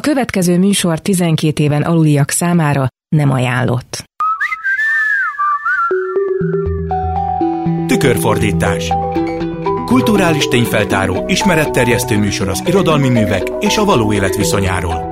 A következő műsor 12 éven aluliak számára nem ajánlott. Tükörfordítás Kulturális tényfeltáró, ismeretterjesztő műsor az irodalmi művek és a való élet viszonyáról.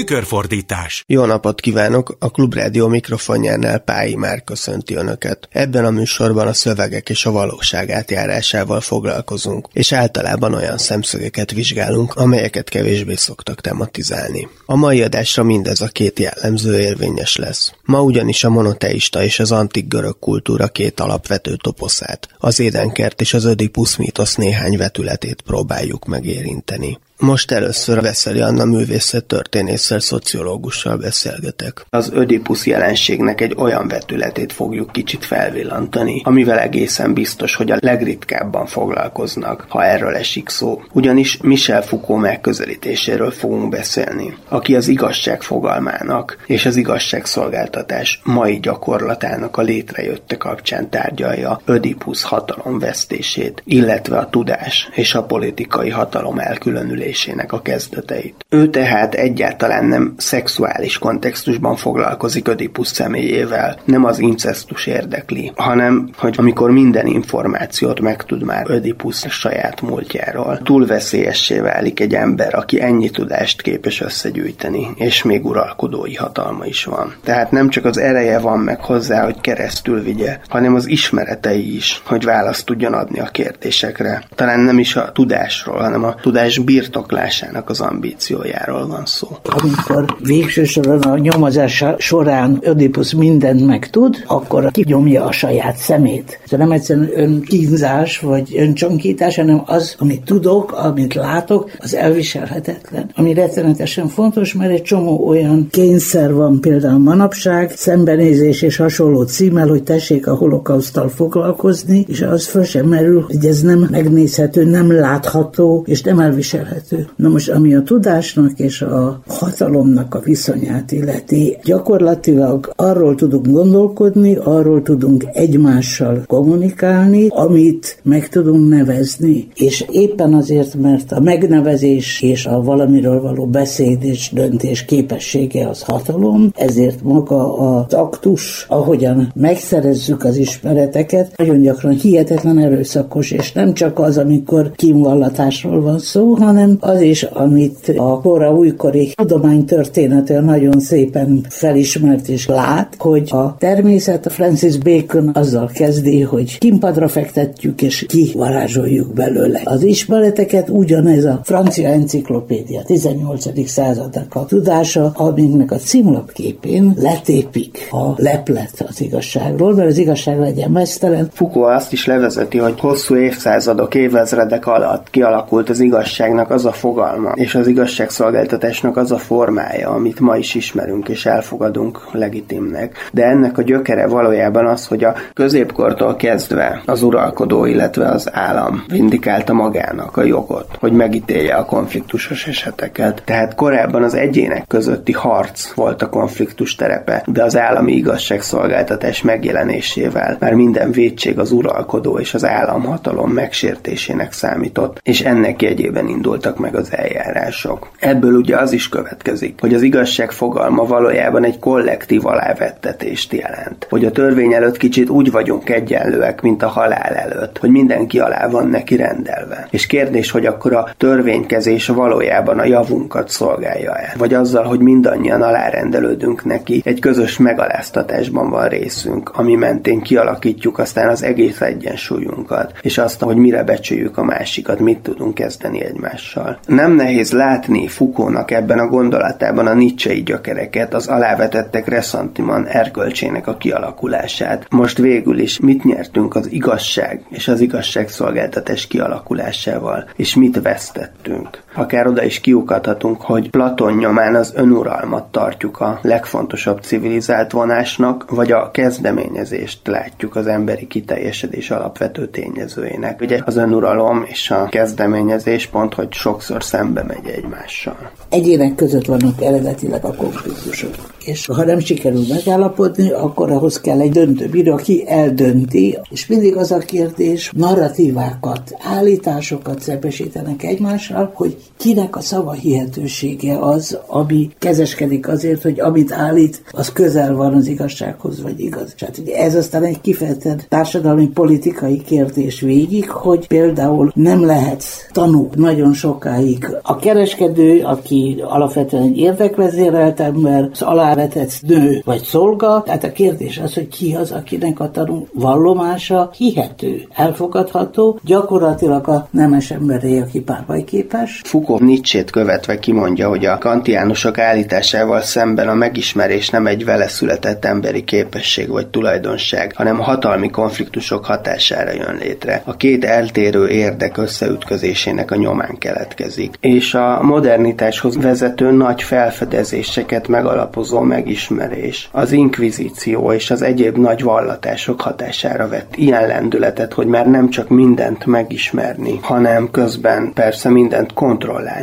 Tükörfordítás. Jó napot kívánok! A Klubrádió mikrofonjánál Pályi már köszönti Önöket. Ebben a műsorban a szövegek és a valóság átjárásával foglalkozunk, és általában olyan szemszögeket vizsgálunk, amelyeket kevésbé szoktak tematizálni. A mai adásra mindez a két jellemző érvényes lesz. Ma ugyanis a monoteista és az antik görög kultúra két alapvető toposzát, az édenkert és az ödipusz mítosz néhány vetületét próbáljuk megérinteni. Most először Veszeli Anna művészet történésszel, szociológussal beszélgetek. Az ödipusz jelenségnek egy olyan vetületét fogjuk kicsit felvillantani, amivel egészen biztos, hogy a legritkábban foglalkoznak, ha erről esik szó. Ugyanis Michel Foucault megközelítéséről fogunk beszélni, aki az igazság fogalmának és az igazságszolgáltatás mai gyakorlatának a létrejötte kapcsán tárgyalja ödipusz hatalom vesztését, illetve a tudás és a politikai hatalom elkülönülését működésének a kezdeteit. Ő tehát egyáltalán nem szexuális kontextusban foglalkozik Ödipusz személyével, nem az incestus érdekli, hanem hogy amikor minden információt megtud már Ödipusz saját múltjáról, túl veszélyessé válik egy ember, aki ennyi tudást képes összegyűjteni, és még uralkodói hatalma is van. Tehát nem csak az ereje van meg hozzá, hogy keresztül vigye, hanem az ismeretei is, hogy választ tudjon adni a kérdésekre. Talán nem is a tudásról, hanem a tudás birtok birtoklásának az ambíciójáról van szó. Amikor végső soron a nyomozása során Ödipus mindent megtud, akkor kinyomja a saját szemét. Ez nem egyszerűen önkínzás vagy öncsonkítás, hanem az, amit tudok, amit látok, az elviselhetetlen. Ami rettenetesen fontos, mert egy csomó olyan kényszer van például manapság, szembenézés és hasonló címmel, hogy tessék a holokausztal foglalkozni, és az föl sem merül, hogy ez nem megnézhető, nem látható, és nem elviselhető kettő. Na most, ami a tudásnak és a hatalomnak a viszonyát illeti, gyakorlatilag arról tudunk gondolkodni, arról tudunk egymással kommunikálni, amit meg tudunk nevezni. És éppen azért, mert a megnevezés és a valamiről való beszéd és döntés képessége az hatalom, ezért maga az aktus, ahogyan megszerezzük az ismereteket, nagyon gyakran hihetetlen erőszakos, és nem csak az, amikor kínvallatásról van szó, hanem az is, amit a kora újkori tudománytörténete nagyon szépen felismert és lát, hogy a természet, a Francis Bacon azzal kezdi, hogy kimpadra fektetjük és kivarázsoljuk belőle. Az ismereteket ugyanez a francia enciklopédia 18. századnak a tudása, aminek a címlapképén letépik a leplet az igazságról, mert az igazság legyen mesztelen. Foucault azt is levezeti, hogy hosszú évszázadok, évezredek alatt kialakult az igazságnak az a fogalma, és az igazságszolgáltatásnak az a formája, amit ma is ismerünk és elfogadunk legitimnek. De ennek a gyökere valójában az, hogy a középkortól kezdve az uralkodó, illetve az állam vindikálta magának a jogot, hogy megítélje a konfliktusos eseteket. Tehát korábban az egyének közötti harc volt a konfliktus terepe, de az állami igazságszolgáltatás megjelenésével már minden védség az uralkodó és az államhatalom megsértésének számított, és ennek jegyében indultak meg az eljárások. Ebből ugye az is következik, hogy az igazság fogalma valójában egy kollektív alávettetést jelent. Hogy a törvény előtt kicsit úgy vagyunk egyenlőek, mint a halál előtt, hogy mindenki alá van neki rendelve. És kérdés, hogy akkor a törvénykezés valójában a javunkat szolgálja-e? Vagy azzal, hogy mindannyian alárendelődünk neki, egy közös megaláztatásban van részünk, ami mentén kialakítjuk aztán az egész egyensúlyunkat, és azt, hogy mire becsüljük a másikat, mit tudunk kezdeni egymással. Nem nehéz látni Fukónak ebben a gondolatában a nicsei gyökereket, az alávetettek reszantiman erkölcsének a kialakulását. Most végül is mit nyertünk az igazság és az igazságszolgáltatás kialakulásával, és mit vesztettünk. Akár oda is kiukadhatunk, hogy Platon nyomán az önuralmat tartjuk a legfontosabb civilizált vonásnak, vagy a kezdeményezést látjuk az emberi kiteljesedés alapvető tényezőjének. Ugye az önuralom és a kezdeményezés pont, hogy sokszor szembe megy egymással. Egyének között vannak eredetileg a konfliktusok. És ha nem sikerül megállapodni, akkor ahhoz kell egy döntőbíró, aki eldönti, és mindig az a kérdés, narratívákat, állításokat szepesítenek egymással, hogy kinek a szava hihetősége az, ami kezeskedik azért, hogy amit állít, az közel van az igazsághoz, vagy igaz. Tehát ugye ez aztán egy kifejezett társadalmi politikai kérdés végig, hogy például nem lehet tanú nagyon sokáig. A kereskedő, aki alapvetően egy érdekvezérelt ember, az alávetett nő vagy szolga, tehát a kérdés az, hogy ki az, akinek a tanú vallomása hihető, elfogadható, gyakorlatilag a nemes emberé, aki párbajképes. Foucault Nietzsét követve kimondja, hogy a kantiánusok állításával szemben a megismerés nem egy vele született emberi képesség vagy tulajdonság, hanem hatalmi konfliktusok hatására jön létre. A két eltérő érdek összeütközésének a nyomán keletkezik. És a modernitáshoz vezető nagy felfedezéseket megalapozó megismerés, az inkvizíció és az egyéb nagy vallatások hatására vett ilyen lendületet, hogy már nem csak mindent megismerni, hanem közben persze mindent kontrollálni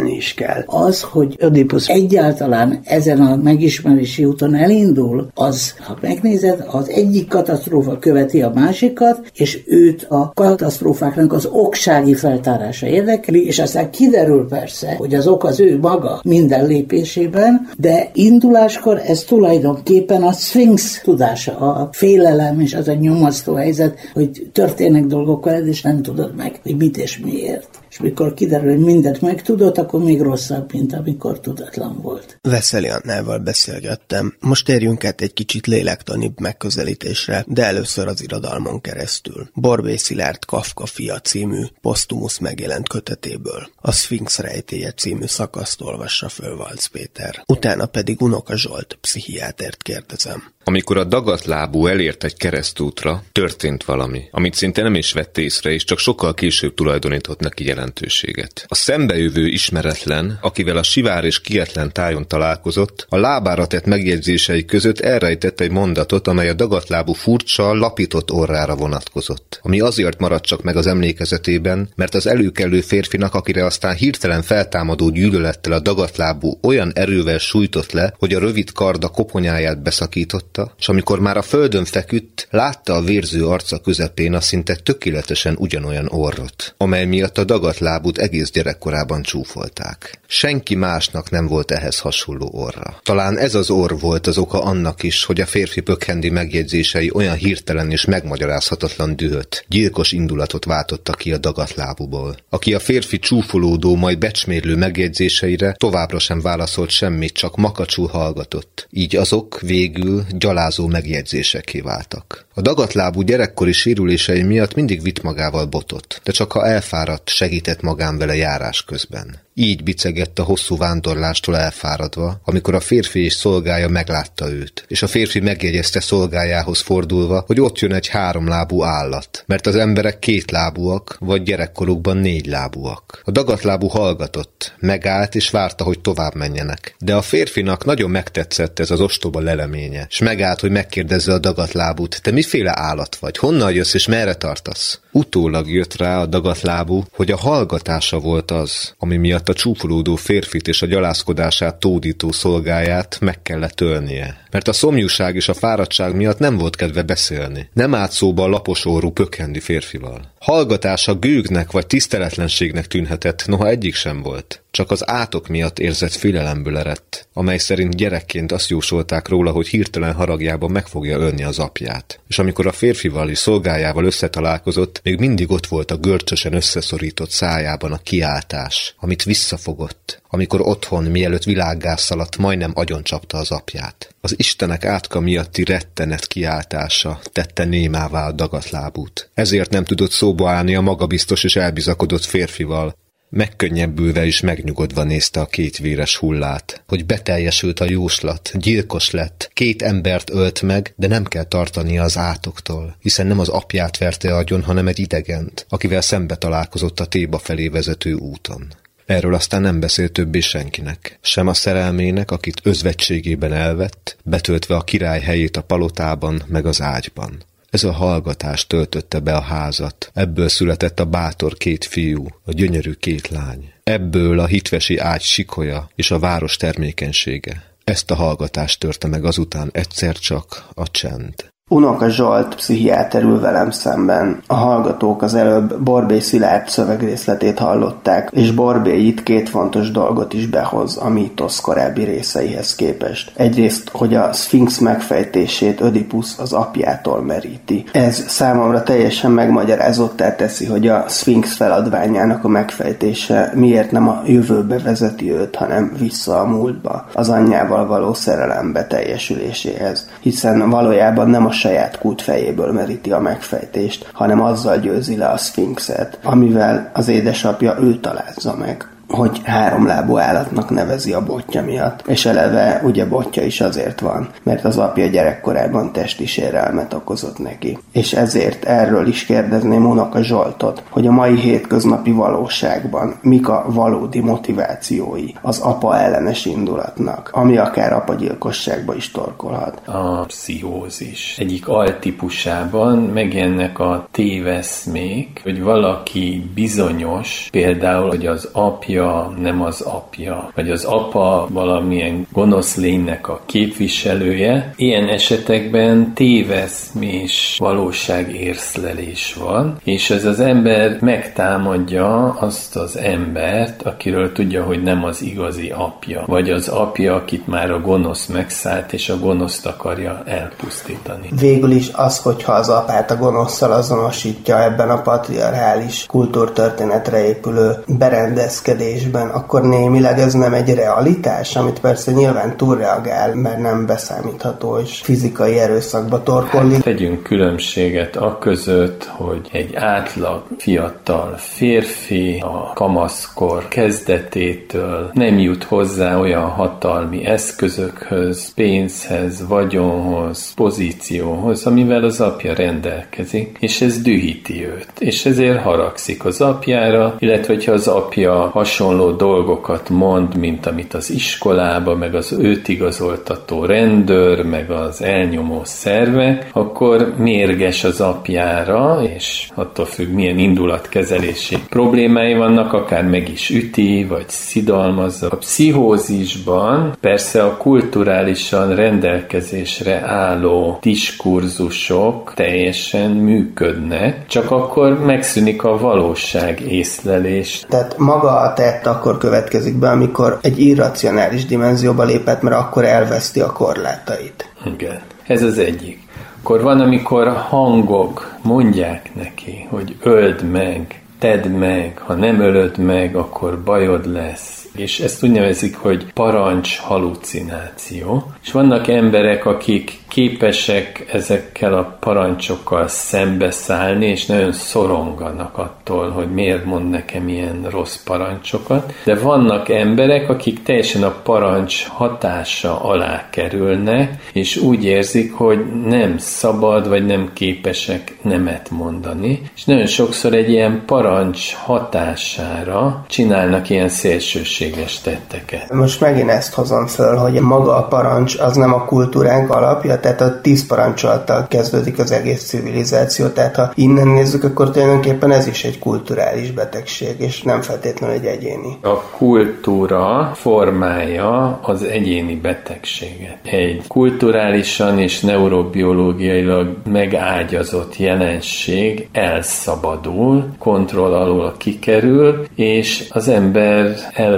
is kell. Az, hogy Ödipus egyáltalán ezen a megismerési úton elindul, az, ha megnézed, az egyik katasztrófa követi a másikat, és őt a katasztrófáknak az oksági feltárása érdekli, és aztán kiderül persze, hogy az ok az ő maga minden lépésében, de induláskor ez tulajdonképpen a Sphinx tudása, a félelem és az a nyomasztó helyzet, hogy történnek dolgok veled, és nem tudod meg, hogy mit és miért és mikor kiderül, hogy mindent megtudott, akkor még rosszabb, mint amikor tudatlan volt. Veszeli Annával beszélgettem. Most térjünk át egy kicsit lélektanibb megközelítésre, de először az irodalmon keresztül. Borbé Szilárd Kafka fia című posztumusz megjelent kötetéből. A Sphinx rejtélye című szakaszt olvassa föl Valc Péter. Utána pedig Unoka Zsolt, pszichiátert kérdezem. Amikor a dagatlábú elért egy keresztútra, történt valami, amit szinte nem is vett észre, és csak sokkal később tulajdonított neki jelentőséget. A szembejövő ismeretlen, akivel a sivár és kietlen tájon találkozott, a lábára tett megjegyzései között elrejtett egy mondatot, amely a dagatlábú furcsa, lapított orrára vonatkozott. Ami azért maradt csak meg az emlékezetében, mert az előkelő férfinak, akire aztán hirtelen feltámadó gyűlölettel a dagatlábú olyan erővel sújtott le, hogy a rövid karda koponyáját beszakított, látta, és amikor már a földön feküdt, látta a vérző arca közepén a szinte tökéletesen ugyanolyan orrot, amely miatt a dagat lábút egész gyerekkorában csúfolták. Senki másnak nem volt ehhez hasonló orra. Talán ez az orr volt az oka annak is, hogy a férfi pökhendi megjegyzései olyan hirtelen és megmagyarázhatatlan dühöt, gyilkos indulatot váltotta ki a dagatlábuból. Aki a férfi csúfolódó, majd becsmérlő megjegyzéseire továbbra sem válaszolt semmit, csak makacsul hallgatott. Így azok végül gyalázó megjegyzésekké váltak. A dagatlábú gyerekkori sérülései miatt mindig vitt magával botot, de csak ha elfáradt, segített magán vele járás közben. Így bicegett a hosszú vándorlástól elfáradva, amikor a férfi és szolgája meglátta őt, és a férfi megjegyezte szolgájához fordulva, hogy ott jön egy háromlábú állat, mert az emberek kétlábúak, vagy gyerekkorukban négylábúak. A dagatlábú hallgatott, megállt és várta, hogy tovább menjenek. De a férfinak nagyon megtetszett ez az ostoba leleménye, és megállt, hogy megkérdezze a dagatlábút, te miféle állat vagy, honnan jössz és merre tartasz? Utólag jött rá a dagatlábú, hogy a hallgatása volt az, ami miatt a csúfolódó férfit és a gyalázkodását tódító szolgáját meg kellett ölnie. Mert a szomjúság és a fáradtság miatt nem volt kedve beszélni. Nem állt szóba a laposorú pökhendi férfival. Hallgatása gőgnek vagy tiszteletlenségnek tűnhetett, noha egyik sem volt. Csak az átok miatt érzett félelemből eredt, amely szerint gyerekként azt jósolták róla, hogy hirtelen haragjában meg fogja ölni az apját. És amikor a férfival és szolgájával összetalálkozott, még mindig ott volt a görcsösen összeszorított szájában a kiáltás, amit visszafogott, amikor otthon, mielőtt világgá szaladt, majdnem agyoncsapta az apját. Az Istenek átka miatti rettenet kiáltása tette némává a dagatlábút. Ezért nem tudott szóba állni a magabiztos és elbizakodott férfival, Megkönnyebbülve és megnyugodva nézte a két véres hullát, hogy beteljesült a jóslat, gyilkos lett, két embert ölt meg, de nem kell tartania az átoktól, hiszen nem az apját verte agyon, hanem egy idegent, akivel szembe találkozott a Téba felé vezető úton. Erről aztán nem beszélt többé senkinek. Sem a szerelmének, akit özvetségében elvett, betöltve a király helyét a palotában, meg az ágyban. Ez a hallgatás töltötte be a házat. Ebből született a bátor két fiú, a gyönyörű két lány. Ebből a hitvesi ágy sikolya és a város termékenysége. Ezt a hallgatást törte meg azután egyszer csak a csend. Unoka Zsolt pszichiáter ül velem szemben. A hallgatók az előbb Borbé Szilárd szövegrészletét hallották, és Borbé itt két fontos dolgot is behoz a mítosz korábbi részeihez képest. Egyrészt, hogy a Sphinx megfejtését Ödipus az apjától meríti. Ez számomra teljesen megmagyarázottá teszi, hogy a Sphinx feladványának a megfejtése miért nem a jövőbe vezeti őt, hanem vissza a múltba, az anyjával való szerelem beteljesüléséhez. Hiszen valójában nem a saját kút fejéből meríti a megfejtést, hanem azzal győzi le a szfinxet, amivel az édesapja ő találza meg hogy háromlábú állatnak nevezi a botja miatt. És eleve ugye botja is azért van, mert az apja gyerekkorában testi sérelmet okozott neki. És ezért erről is kérdezném Unoka Zsoltot, hogy a mai hétköznapi valóságban mik a valódi motivációi az apa ellenes indulatnak, ami akár apagyilkosságba is torkolhat. A pszichózis egyik altípusában megjelennek a téveszmék, hogy valaki bizonyos, például, hogy az apja apja nem az apja, vagy az apa valamilyen gonosz lénynek a képviselője. Ilyen esetekben téveszmés valóságérszlelés van, és ez az ember megtámadja azt az embert, akiről tudja, hogy nem az igazi apja, vagy az apja, akit már a gonosz megszállt, és a gonoszt akarja elpusztítani. Végül is az, hogyha az apát a gonoszszal azonosítja ebben a patriarchális kultúrtörténetre épülő berendezkedés, érzésben, akkor némileg ez nem egy realitás, amit persze nyilván túlreagál, mert nem beszámítható, és fizikai erőszakba torkolni. Hát tegyünk különbséget a között, hogy egy átlag fiatal férfi a kamaszkor kezdetétől nem jut hozzá olyan hatalmi eszközökhöz, pénzhez, vagyonhoz, pozícióhoz, amivel az apja rendelkezik, és ez dühíti őt, és ezért haragszik az apjára, illetve hogyha az apja hasonló dolgokat mond, mint amit az iskolába, meg az őt igazoltató rendőr, meg az elnyomó szervek, akkor mérges az apjára, és attól függ, milyen indulatkezelési problémái vannak, akár meg is üti, vagy szidalmazza. A pszichózisban persze a kulturálisan rendelkezésre álló diskurzusok teljesen működnek, csak akkor megszűnik a valóság észlelés. Tehát maga a tett akkor következik be, amikor egy irracionális dimenzióba lépett, mert akkor elveszti a korlátait. Igen, ez az egyik. Akkor van, amikor hangok mondják neki, hogy öld meg, tedd meg, ha nem ölöd meg, akkor bajod lesz és ezt úgy nevezik, hogy parancs halucináció. És vannak emberek, akik képesek ezekkel a parancsokkal szembeszállni, és nagyon szoronganak attól, hogy miért mond nekem ilyen rossz parancsokat. De vannak emberek, akik teljesen a parancs hatása alá kerülnek, és úgy érzik, hogy nem szabad, vagy nem képesek nemet mondani. És nagyon sokszor egy ilyen parancs hatására csinálnak ilyen szélsőséges tetteket. Most megint ezt hozom föl, hogy maga a parancs az nem a kultúránk alapja, tehát a tíz parancsolattal kezdődik az egész civilizáció, tehát ha innen nézzük, akkor tulajdonképpen ez is egy kulturális betegség, és nem feltétlenül egy egyéni. A kultúra formája az egyéni betegséget. Egy kulturálisan és neurobiológiailag megágyazott jelenség elszabadul, kontroll alól kikerül, és az ember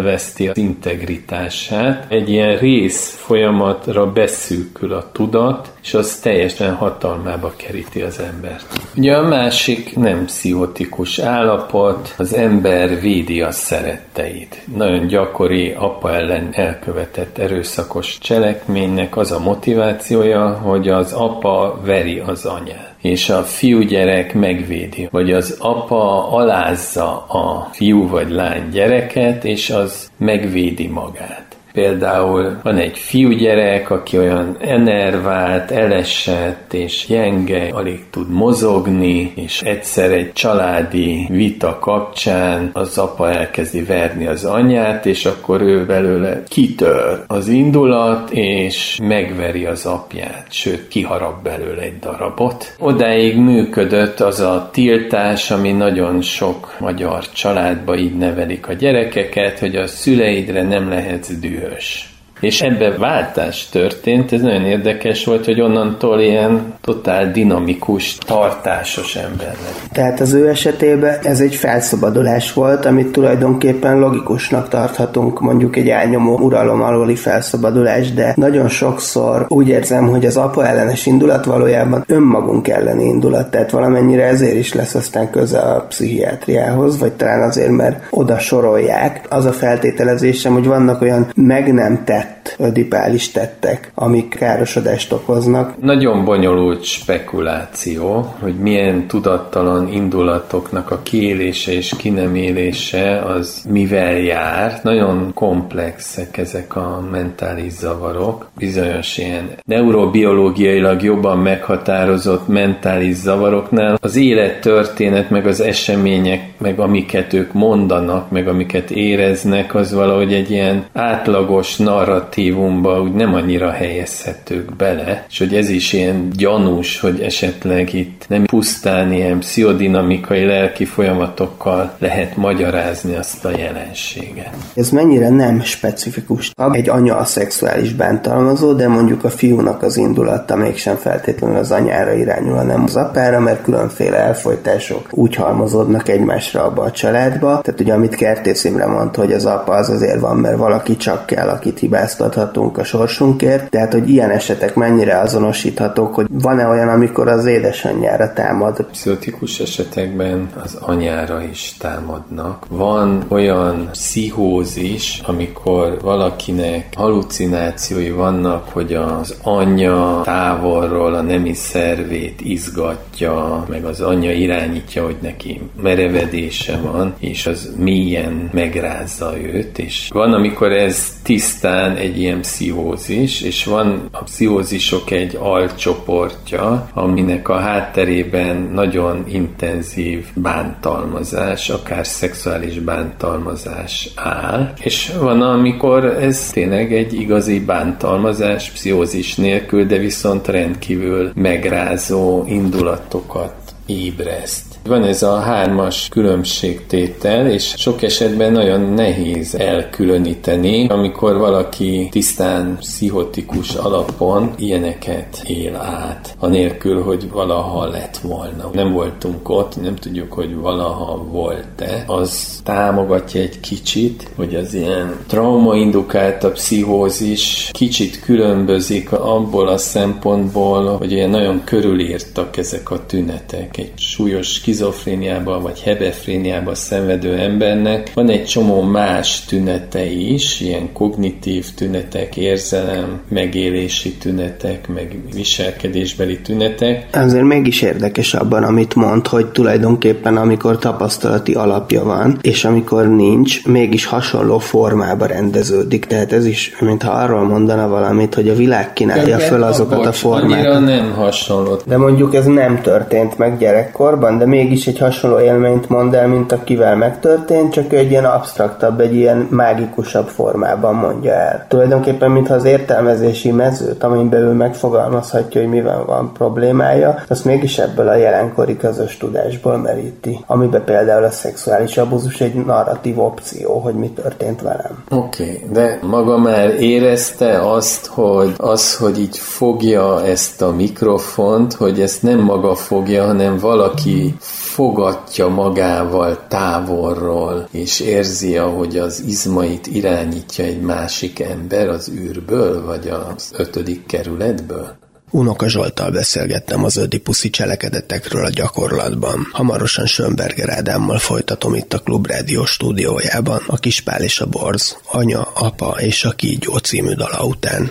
elveszti az integritását. Egy ilyen rész folyamatra beszűkül a tudat, és az teljesen hatalmába keríti az embert. Ugye a másik nem pszichotikus állapot, az ember védi a szeretteit. Nagyon gyakori apa ellen elkövetett erőszakos cselekménynek az a motivációja, hogy az apa veri az anyát és a fiúgyerek megvédi, vagy az apa alázza a fiú vagy lány gyereket, és az megvédi magát. Például van egy fiúgyerek, aki olyan enervált, elesett és gyenge, alig tud mozogni, és egyszer egy családi vita kapcsán az apa elkezdi verni az anyját, és akkor ő belőle kitör az indulat, és megveri az apját, sőt kiharap belőle egy darabot. Odáig működött az a tiltás, ami nagyon sok magyar családba így nevelik a gyerekeket, hogy a szüleidre nem lehetsz dühös Yes És ebbe váltás történt, ez nagyon érdekes volt, hogy onnantól ilyen totál dinamikus, tartásos ember lett. Tehát az ő esetében ez egy felszabadulás volt, amit tulajdonképpen logikusnak tarthatunk, mondjuk egy elnyomó uralom alóli felszabadulás, de nagyon sokszor úgy érzem, hogy az apa ellenes indulat valójában önmagunk elleni indulat, tehát valamennyire ezért is lesz aztán köze a pszichiátriához, vagy talán azért, mert oda sorolják. Az a feltételezésem, hogy vannak olyan meg nem tett ödipális tettek, amik károsodást okoznak. Nagyon bonyolult spekuláció, hogy milyen tudattalan indulatoknak a kiélése és kinemélése az mivel jár. Nagyon komplexek ezek a mentális zavarok. Bizonyos ilyen neurobiológiailag jobban meghatározott mentális zavaroknál az élettörténet, meg az események, meg amiket ők mondanak, meg amiket éreznek, az valahogy egy ilyen átlagos narratívumba úgy nem annyira helyezhetők bele, és hogy ez is ilyen gyanús, hogy esetleg itt nem pusztán ilyen pszichodinamikai lelki folyamatokkal lehet magyarázni azt a jelenséget. Ez mennyire nem specifikus. Egy anya a szexuális bántalmazó, de mondjuk a fiúnak az indulata mégsem feltétlenül az anyára irányul, hanem az apára, mert különféle elfolytások úgy halmozódnak egymásra abba a családba. Tehát ugye, amit Kertész Imre mondta, hogy az apa az azért van, mert valaki csak kell, akit hibáztathatunk a sorsunkért. Tehát, hogy ilyen esetek mennyire azonosíthatók, hogy van-e olyan, amikor az édesanyjára támad? Pszichotikus esetekben az anyára is támadnak. Van olyan pszichózis, amikor valakinek halucinációi vannak, hogy az anyja távolról a nemi szervét izgatja, meg az anyja irányítja, hogy neki merevedése van, és az mélyen megrázza őt, és van, amikor ez tisztán egy ilyen pszichózis, és van a pszichózisok egy alcsoportja, aminek a hátterében nagyon intenzív bántalmazás, akár szexuális bántalmazás áll, és van, amikor ez tényleg egy igazi bántalmazás, pszichózis nélkül, de viszont rendkívül megrázó indulatokat ébreszt. Van ez a hármas különbségtétel, és sok esetben nagyon nehéz elkülöníteni, amikor valaki tisztán pszichotikus alapon ilyeneket él át, anélkül, hogy valaha lett volna. Nem voltunk ott, nem tudjuk, hogy valaha volt-e. Az támogatja egy kicsit, hogy az ilyen trauma-indukált a pszichózis kicsit különbözik abból a szempontból, hogy ilyen nagyon körülírtak ezek a tünetek. Egy súlyos skizofréniában vagy hebefréniában szenvedő embernek van egy csomó más tünete is, ilyen kognitív tünetek, érzelem, megélési tünetek, meg viselkedésbeli tünetek. Azért mégis érdekes abban, amit mond, hogy tulajdonképpen amikor tapasztalati alapja van, és amikor nincs, mégis hasonló formába rendeződik. Tehát ez is, mintha arról mondana valamit, hogy a világ kínálja föl azokat a formákat. nem hasonló. De mondjuk ez nem történt meg gyerekkorban, de mégis egy hasonló élményt mond el, mint akivel megtörtént, csak egy ilyen absztraktabb, egy ilyen mágikusabb formában mondja el. Tulajdonképpen, mintha az értelmezési mezőt, amiben ő megfogalmazhatja, hogy mivel van problémája, azt mégis ebből a jelenkori közös tudásból meríti, amiben például a szexuális abuzus egy narratív opció, hogy mi történt velem. Oké, okay, de maga már érezte azt, hogy az, hogy így fogja ezt a mikrofont, hogy ezt nem maga fogja, hanem valaki fogatja magával távolról, és érzi, ahogy az izmait irányítja egy másik ember az űrből, vagy az ötödik kerületből? Unoka Zsoltal beszélgettem az ödipuszi cselekedetekről a gyakorlatban. Hamarosan Sönberger Ádámmal folytatom itt a Klubrádió stúdiójában, a Kispál és a Borz, Anya, Apa és a Kígyó című dala után.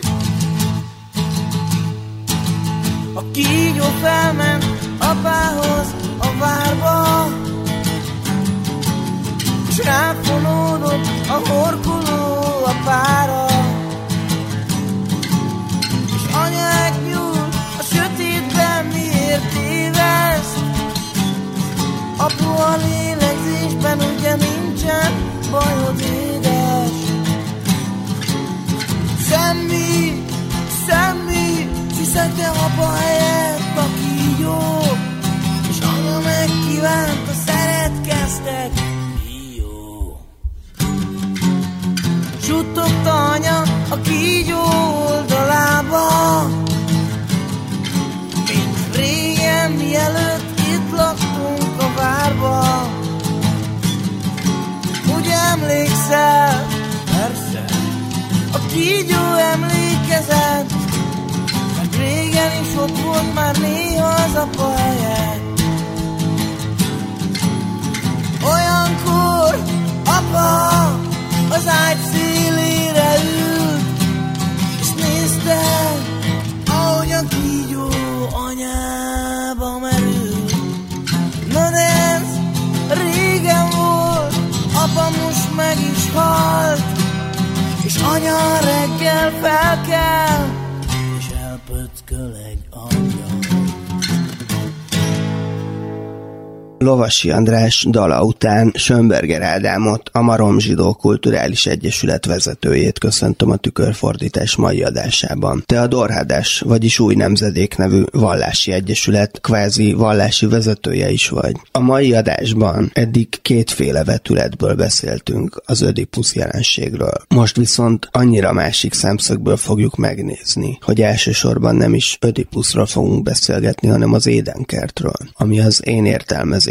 A kígyó felment apához a várba, és ráfonódott a horkoló apára. És anyák nyúl a sötétben miért téveszt, apu a lélegzésben ugye nincsen bajod édes. Semmi, semmi, hiszen te apa helyett a kígyó, és anya kívánt a szeretkeztek Jó? Suttogta anya a kígyó oldalába. Mint régen mielőtt itt laktunk a várba. Úgy emlékszel? Persze. A kígyó emlékezett. Mert régen is ott volt már néha az apa apa az ágy szélére ült, és nézte, ahogy a kígyó anyába merül. Na de ez régen volt, apa most meg is halt, és anya reggel felkel, Lovasi András dala után Sönberger Ádámot, a Marom Zsidó Kulturális Egyesület vezetőjét köszöntöm a tükörfordítás mai adásában. Te a Dorhádás, vagyis Új Nemzedék nevű vallási egyesület kvázi vallási vezetője is vagy. A mai adásban eddig kétféle vetületből beszéltünk az Ödipus jelenségről. Most viszont annyira másik szemszögből fogjuk megnézni, hogy elsősorban nem is Ödipusról fogunk beszélgetni, hanem az édenkertről, ami az én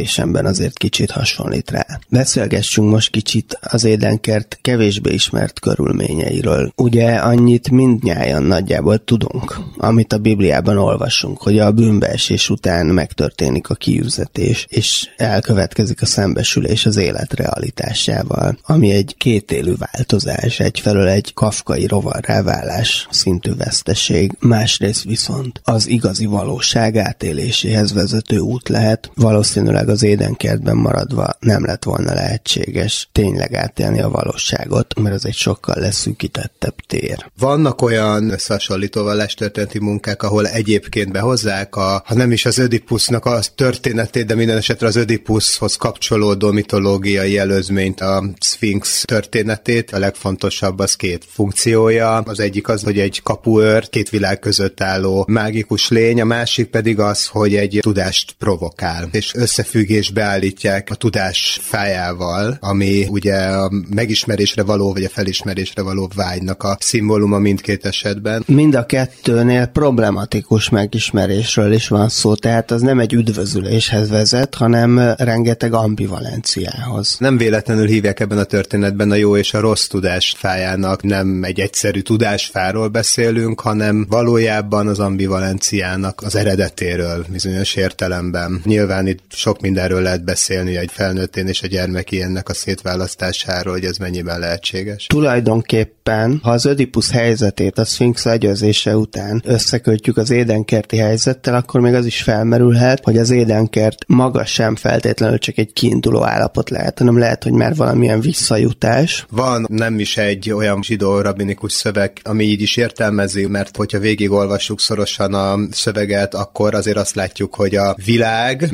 értelmezésemben azért kicsit hasonlít rá. Beszélgessünk most kicsit az édenkert kevésbé ismert körülményeiről. Ugye annyit mindnyájan nagyjából tudunk, amit a Bibliában olvasunk, hogy a bűnbeesés után megtörténik a kiüzetés, és elkövetkezik a szembesülés az élet realitásával, ami egy kétélű változás, egyfelől egy kafkai rovarrá válás szintű veszteség, másrészt viszont az igazi valóság átéléséhez vezető út lehet, valószínűleg az édenkertben maradva nem lett volna lehetséges tényleg átélni a valóságot, mert ez egy sokkal leszűkítettebb tér. Vannak olyan összehasonlító vallástörténeti munkák, ahol egyébként behozzák, a, ha nem is az Ödipusnak a történetét, de minden esetre az Ödipushoz kapcsolódó mitológiai előzményt, a Sphinx történetét. A legfontosabb az két funkciója. Az egyik az, hogy egy kapuőr, két világ között álló mágikus lény, a másik pedig az, hogy egy tudást provokál, és összefüggésbe állítják a tudás fájával, ami ugye a megismerésre való, vagy a felismerésre való vágynak a szimbóluma mindkét esetben. Mind a kettőnél problematikus megismerésről is van szó, tehát az nem egy üdvözüléshez vezet, hanem rengeteg ambivalenciához. Nem véletlenül hívják ebben a történetben a jó és a rossz tudás fájának, nem egy egyszerű tudásfáról beszélünk, hanem valójában az ambivalenciának az eredetéről bizonyos értelemben. Nyilván itt sok mindenről lehet beszélni, egy felnőttén és a gyermeki ennek a szétválasztásáról, hogy ez mennyiben lehetséges. Tulajdonképpen, ha az Ödipus helyzetét a Sphinx legyőzése után összekötjük az édenkerti helyzettel, akkor még az is felmerülhet, hogy az édenkert maga sem feltétlenül csak egy kiinduló állapot lehet, hanem lehet, hogy már valamilyen visszajutás. Van nem is egy olyan zsidó rabinikus szöveg, ami így is értelmezi, mert hogyha végigolvassuk szorosan a szöveget, akkor azért azt látjuk, hogy a világ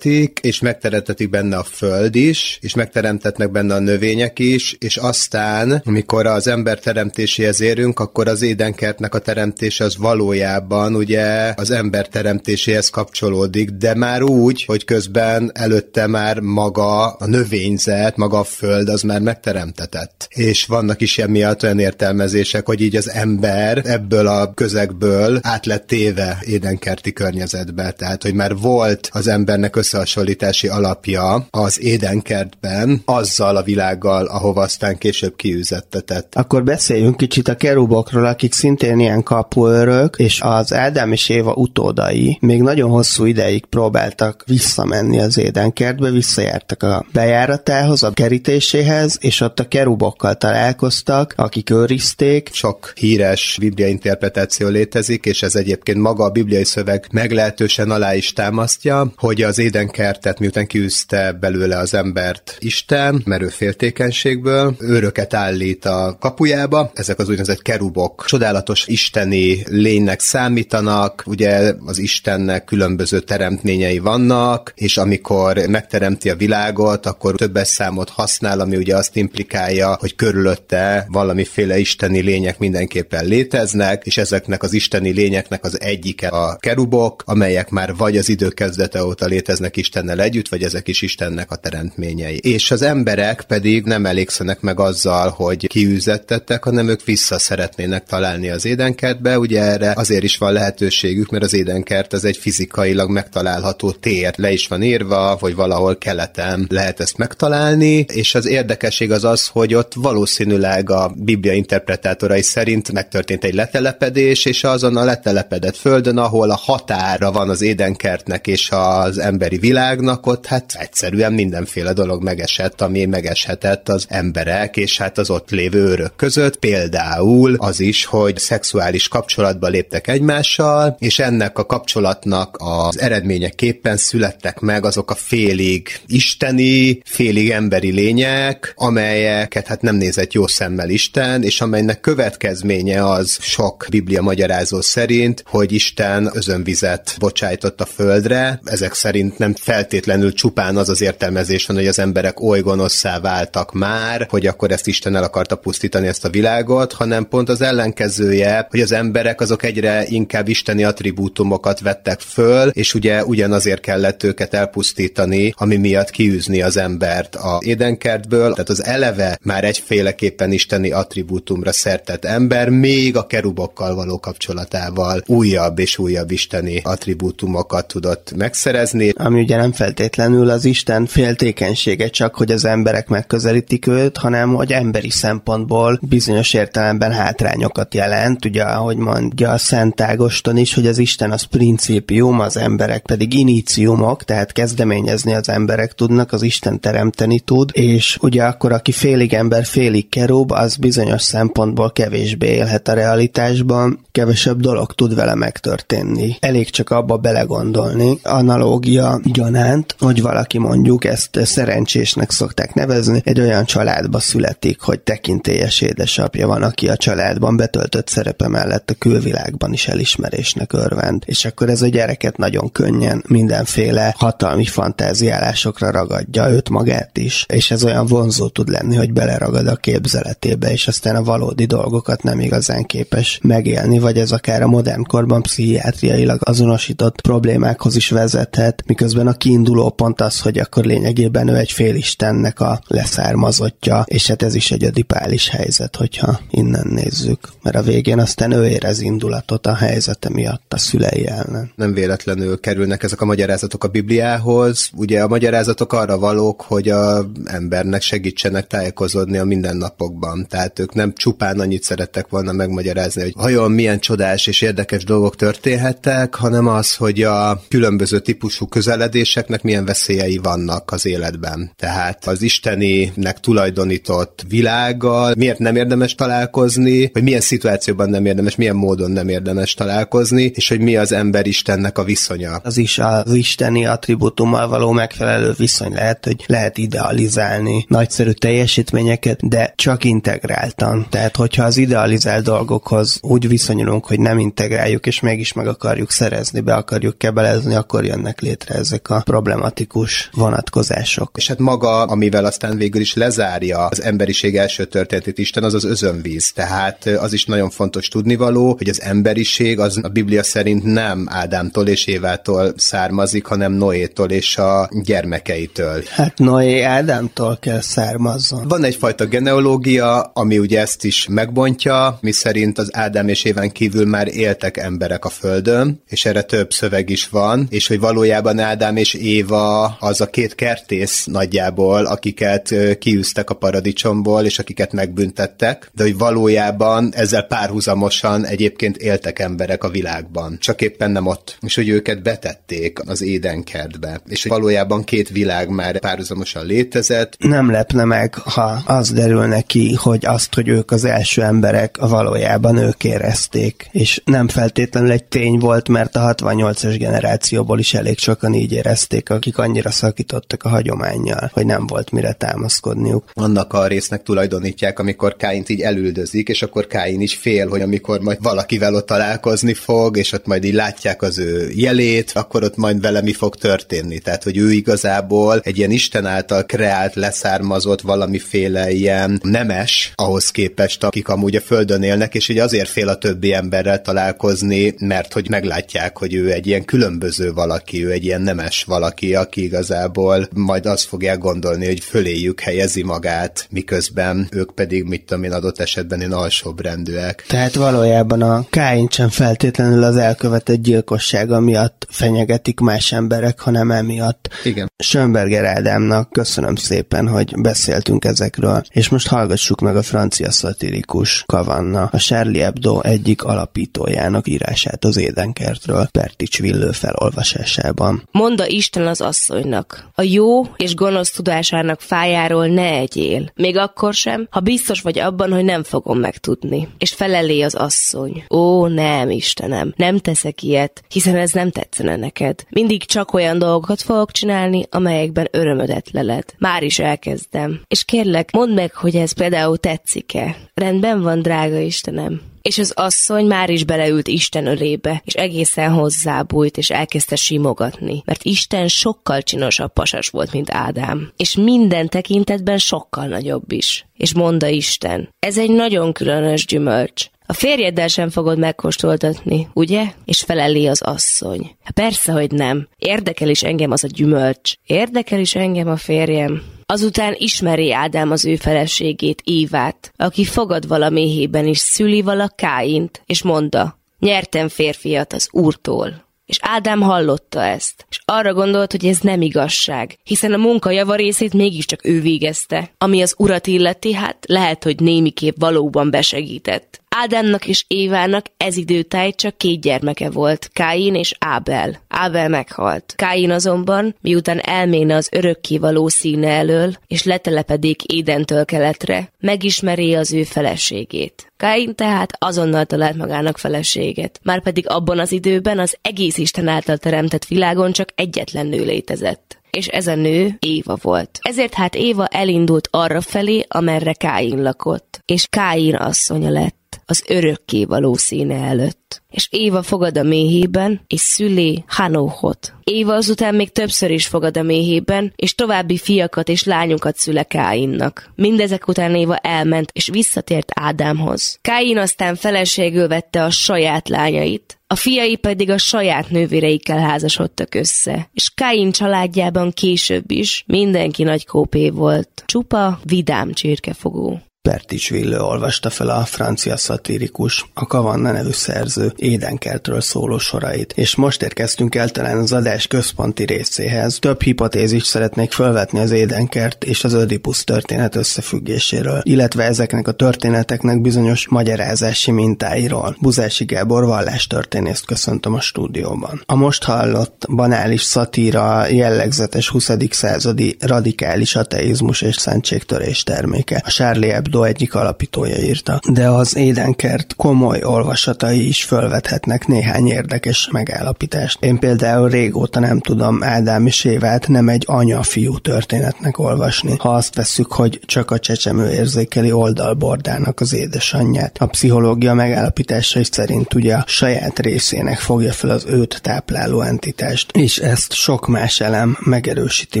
megteremtetik, és megteremtetik benne a föld is, és megteremtetnek benne a növények is, és aztán, amikor az ember teremtéséhez érünk, akkor az édenkertnek a teremtése az valójában ugye az ember teremtéséhez kapcsolódik, de már úgy, hogy közben előtte már maga a növényzet, maga a föld az már megteremtetett. És vannak is emiatt olyan értelmezések, hogy így az ember ebből a közegből át lett téve édenkerti környezetbe. Tehát, hogy már volt az embernek összehasonlítási alapja az édenkertben azzal a világgal, ahova aztán később kiüzettetett. Akkor beszéljünk kicsit a kerubokról, akik szintén ilyen kapuőrök, és az Ádám és Éva utódai még nagyon hosszú ideig próbáltak visszamenni az édenkertbe, visszajártak a bejáratához, a kerítéséhez, és ott a kerubokkal találkoztak, akik őrizték. Sok híres biblia interpretáció létezik, és ez egyébként maga a bibliai szöveg meglehetősen alá is támasztja, hogy az édenkertet, miután kiűzte belőle az embert Isten, merő féltékenységből, őröket állít a kapujába, ezek az úgynevezett kerubok. Csodálatos isteni lénynek számítanak, ugye az Istennek különböző teremtményei vannak, és amikor megteremti a világot, akkor többes számot használ, ami ugye azt implikálja, hogy körülötte valamiféle isteni lények mindenképpen léteznek, és ezeknek az isteni lényeknek az egyike a kerubok, amelyek már vagy az idő kezdete óta léteznek Istennel együtt, vagy ezek is Istennek a teremtményei. És az emberek pedig nem elégszenek meg azzal, hogy kiűzettettek, hanem ők vissza szeretnének találni az édenkertbe. Ugye erre azért is van lehetőségük, mert az édenkert az egy fizikailag megtalálható tér. Le is van írva, hogy valahol keleten lehet ezt megtalálni, és az érdekesség az az, hogy ott valószínűleg a Biblia interpretátorai szerint megtörtént egy letelepedés, és azon a letelepedett földön, ahol a határa van az édenkertnek és az emberi világnak, ott hát egyszerűen mindenféle dolog megesett, ami megeshetett az emberek és hát az ott lévő örök között. Például az is, hogy szexuális kapcsolatba léptek egymással, és ennek a kapcsolatnak az eredményeképpen születtek meg azok a félig isteni, félig emberi lények, amelyeket hát nem nézett jó szemmel Isten, és amelynek következménye az sok biblia magyarázó szerint, hogy Isten özönvizet bocsájtott a földre. Ezek szerint nem feltétlenül csupán az az értelmezés van, hogy az emberek oly gonoszszá váltak már, hogy akkor ezt Isten el akarta pusztítani ezt a világot, hanem pont az ellenkezője, hogy az emberek azok egyre inkább isteni attribútumokat vettek föl, és ugye ugyanazért kellett őket elpusztítani, ami miatt kiűzni az embert a édenkertből, tehát az eleve már egyféleképpen isteni attribútumra szertett ember, még a kerubokkal való kapcsolatával újabb és újabb isteni attribútumokat tudott megszerezni. Ami ugye nem feltétlenül az Isten féltékenysége csak, hogy az emberek megközelítik őt, hanem hogy emberi szempontból bizonyos értelemben hátrányokat jelent. Ugye, ahogy mondja a Szent Ágoston is, hogy az Isten az principium, az emberek pedig iníciumok, tehát kezdeményezni az emberek tudnak, az Isten teremteni tud, és ugye akkor, aki félig ember, félig kerób, az bizonyos szempontból kevésbé élhet a realitásban, kevesebb dolog tud vele megtörténni. Elég csak abba belegondolni, analógia gyanánt, hogy valaki mondjuk ezt szerencsésnek szokták nevezni, egy olyan családba születik, hogy tekintélyes édesapja van, aki a családban betöltött szerepe mellett a külvilágban is elismerésnek örvend. És akkor ez a gyereket nagyon könnyen mindenféle hatalmi fantáziálásokra ragadja őt magát is, és ez olyan vonzó tud lenni, hogy beleragad a képzeletébe, és aztán a valódi dolgokat nem igazán képes megélni, vagy ez akár a modern korban pszichiátriailag azonosított problémákhoz is vezethet, miközben a kiinduló pont az, hogy akkor lényegében ő egy félistennek a leszármazottja, és hát ez is egy adipális helyzet, hogyha innen nézzük, mert a végén aztán ő érez indulatot a helyzete miatt a szülei ellen. Nem véletlenül kerülnek ezek a magyarázatok a Bibliához. Ugye a magyarázatok arra valók, hogy a embernek segítsenek tájékozódni a mindennapokban. Tehát ők nem csupán annyit szerettek volna megmagyarázni, hogy vajon milyen csodás és érdekes dolgok történhettek, hanem az, hogy a különböző típusú közeledéseknek milyen veszélyei vannak az életben. Tehát az isteninek tulajdonított világgal miért nem érdemes találkozni, hogy milyen szituációban nem érdemes, milyen módon nem érdemes találkozni, és hogy mi az ember Istennek a viszonya. Az is az isteni attribútummal való megfelelő viszony lehet, hogy lehet idealizálni nagyszerű teljesítményeket, de csak integráltan. Tehát, hogyha az idealizált dolgokhoz úgy viszonyulunk, hogy nem integráljuk, és mégis meg akarjuk szerezni, be akarjuk kebelezni, akkor jönnek létre ezek a problematikus vonatkozások. És hát maga, amivel aztán végül is lezárja az emberiség első történetét Isten, az az özönvíz. Tehát az is nagyon fontos tudnivaló, hogy az emberiség az a Biblia szerint nem Ádámtól és Évától származik, hanem Noétól és a gyermekeitől. Hát Noé Ádámtól kell származzon. Van egyfajta genealógia, ami ugye ezt is megbontja, mi szerint az Ádám és Éván kívül már éltek emberek a Földön, és erre több szöveg is van, és hogy valójában Ádám és Éva az a két kertész nagyjából, akiket kiűztek a paradicsomból, és akiket megbüntettek, de hogy valójában ezzel párhuzamosan egyébként éltek emberek a világban, csak éppen nem ott, és hogy őket betették az édenkertbe, és hogy valójában két világ már párhuzamosan létezett. Nem lepne meg, ha az derül neki, hogy azt, hogy ők az első emberek, valójában ők érezték, és nem feltétlenül egy tény volt, mert a 68-as generációból is elég sokan így érezték, akik annyira szakítottak a hagyományjal, hogy nem volt mire támaszkodniuk. Annak a résznek tulajdonítják, amikor Káint így elüldözik, és akkor Káin is fél, hogy amikor majd valakivel ott találkozni fog, és ott majd így látják az ő jelét, akkor ott majd vele mi fog történni. Tehát, hogy ő igazából egy ilyen Isten által kreált, leszármazott valamiféle ilyen nemes ahhoz képest, akik amúgy a Földön élnek, és hogy azért fél a többi emberrel találkozni, mert hogy meglátják, hogy ő egy ilyen különböző valaki, ő egy ilyen nemes más valaki, aki igazából majd azt fogják gondolni, hogy föléjük helyezi magát, miközben ők pedig, mit tudom én, adott esetben én alsóbrendűek. Tehát valójában a Káin sem feltétlenül az elkövetett gyilkossága miatt fenyegetik más emberek, hanem emiatt. Igen. Schönberger Ádámnak köszönöm szépen, hogy beszéltünk ezekről, és most hallgassuk meg a francia szatirikus Kavanna, a Charlie Hebdo egyik alapítójának írását az édenkertről Pertics Villő felolvasásában. Monda Isten az asszonynak, a jó és gonosz tudásának fájáról ne egyél, még akkor sem, ha biztos vagy abban, hogy nem fogom megtudni. És felelé az asszony. Ó, nem, Istenem, nem teszek ilyet, hiszen ez nem tetszene neked. Mindig csak olyan dolgokat fogok csinálni, amelyekben örömödet leled. Már is elkezdem. És kérlek, mondd meg, hogy ez például tetszik-e. Rendben van, drága Istenem és az asszony már is beleült Isten ölébe, és egészen hozzábújt, és elkezdte simogatni, mert Isten sokkal csinosabb pasas volt, mint Ádám, és minden tekintetben sokkal nagyobb is. És mondta Isten, ez egy nagyon különös gyümölcs, a férjeddel sem fogod megkóstoltatni, ugye? És felelé az asszony. Persze, hogy nem. Érdekel is engem az a gyümölcs. Érdekel is engem a férjem. Azután ismeri Ádám az ő feleségét, Évát, aki fogad vala méhében is szüli vala Káint, és mondta, nyertem férfiat az úrtól. És Ádám hallotta ezt, és arra gondolt, hogy ez nem igazság, hiszen a munka javarészét mégiscsak ő végezte. Ami az urat illeti, hát lehet, hogy némiképp valóban besegített. Ádámnak és Évának ez időtáj csak két gyermeke volt, Káin és Ábel. Ábel meghalt. Káin azonban, miután elméne az örökkévaló színe elől, és letelepedik Édentől keletre, megismeri az ő feleségét. Káin tehát azonnal talált magának feleséget. Márpedig abban az időben az egész Isten által teremtett világon csak egyetlen nő létezett és ez a nő Éva volt. Ezért hát Éva elindult arra felé, amerre Káin lakott, és Káin asszonya lett az örökké való színe előtt. És Éva fogad a méhében, és szülé Hanóhot. Éva azután még többször is fogad a méhében, és további fiakat és lányokat szüle Káinnak. Mindezek után Éva elment, és visszatért Ádámhoz. Káin aztán feleségül vette a saját lányait, a fiai pedig a saját nővéreikkel házasodtak össze, és Káin családjában később is mindenki nagy kópé volt. Csupa vidám csirkefogó. Pertics Villő olvasta fel a francia szatirikus, a Kavanna nevű szerző édenkertről szóló sorait, és most érkeztünk el talán az adás központi részéhez. Több hipotézist szeretnék felvetni az édenkert és az Ödipus történet összefüggéséről, illetve ezeknek a történeteknek bizonyos magyarázási mintáiról. Buzási Gábor vallástörténészt köszöntöm a stúdióban. A most hallott banális szatíra jellegzetes 20. századi radikális ateizmus és szentségtörés terméke. A Charlie Hebdo egyik alapítója írta. De az édenkert komoly olvasatai is fölvethetnek néhány érdekes megállapítást. Én például régóta nem tudom Ádám és Évát nem egy anya-fiú történetnek olvasni, ha azt vesszük, hogy csak a csecsemő érzékeli oldalbordának az édesanyját. A pszichológia megállapításai szerint ugye a saját részének fogja fel az őt tápláló entitást, és ezt sok más elem megerősíti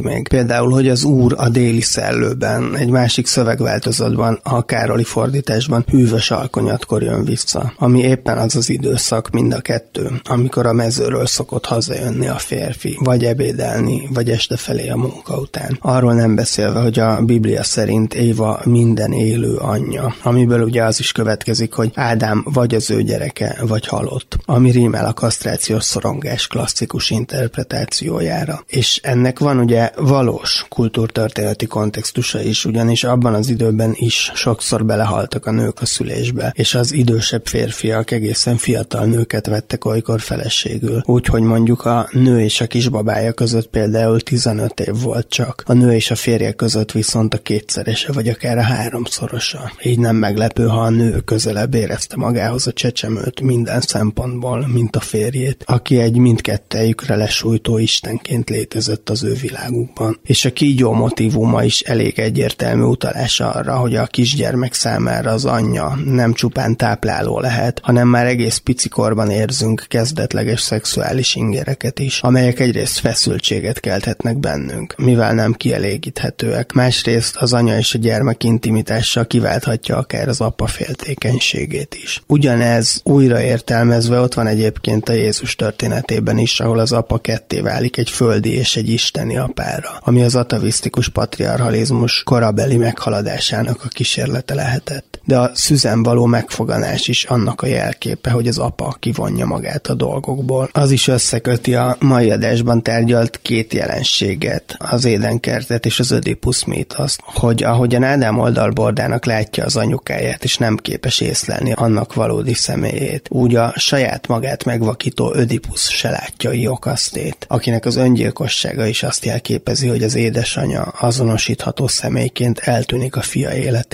még. Például, hogy az úr a déli szellőben, egy másik szövegváltozatban a Károli fordításban hűvös alkonyatkor jön vissza, ami éppen az az időszak mind a kettő, amikor a mezőről szokott hazajönni a férfi, vagy ebédelni, vagy este felé a munka után. Arról nem beszélve, hogy a Biblia szerint Éva minden élő anyja, amiből ugye az is következik, hogy Ádám vagy az ő gyereke, vagy halott, ami rímel a kasztrációs szorongás klasszikus interpretációjára. És ennek van ugye valós kultúrtörténeti kontextusa is, ugyanis abban az időben is sokszor belehaltak a nők a szülésbe, és az idősebb férfiak egészen fiatal nőket vettek olykor feleségül. Úgyhogy mondjuk a nő és a kisbabája között például 15 év volt csak, a nő és a férje között viszont a kétszerese vagy akár a háromszorosa. Így nem meglepő, ha a nő közelebb érezte magához a csecsemőt minden szempontból, mint a férjét, aki egy mindkettejükre lesújtó istenként létezett az ő világukban. És a kígyó motivuma is elég egyértelmű utalás arra, hogy a kisgyermek számára az anyja nem csupán tápláló lehet, hanem már egész picikorban érzünk kezdetleges szexuális ingereket is, amelyek egyrészt feszültséget kelthetnek bennünk, mivel nem kielégíthetőek. Másrészt az anya és a gyermek intimitással kiválthatja akár az apa féltékenységét is. Ugyanez újra értelmezve ott van egyébként a Jézus történetében is, ahol az apa ketté válik egy földi és egy isteni apára, ami az atavisztikus patriarchalizmus korabeli meghaladásának a kísérlete lehetett. De a szüzen való megfoganás is annak a jelképe, hogy az apa kivonja magát a dolgokból. Az is összeköti a mai adásban tárgyalt két jelenséget, az édenkertet és az ödipus azt, hogy ahogyan Ádám oldalbordának látja az anyukáját, és nem képes észlelni annak valódi személyét, úgy a saját magát megvakító ödipus se látja Iokasztét, akinek az öngyilkossága is azt jelképezi, hogy az édesanyja azonosítható személyként eltűnik a fia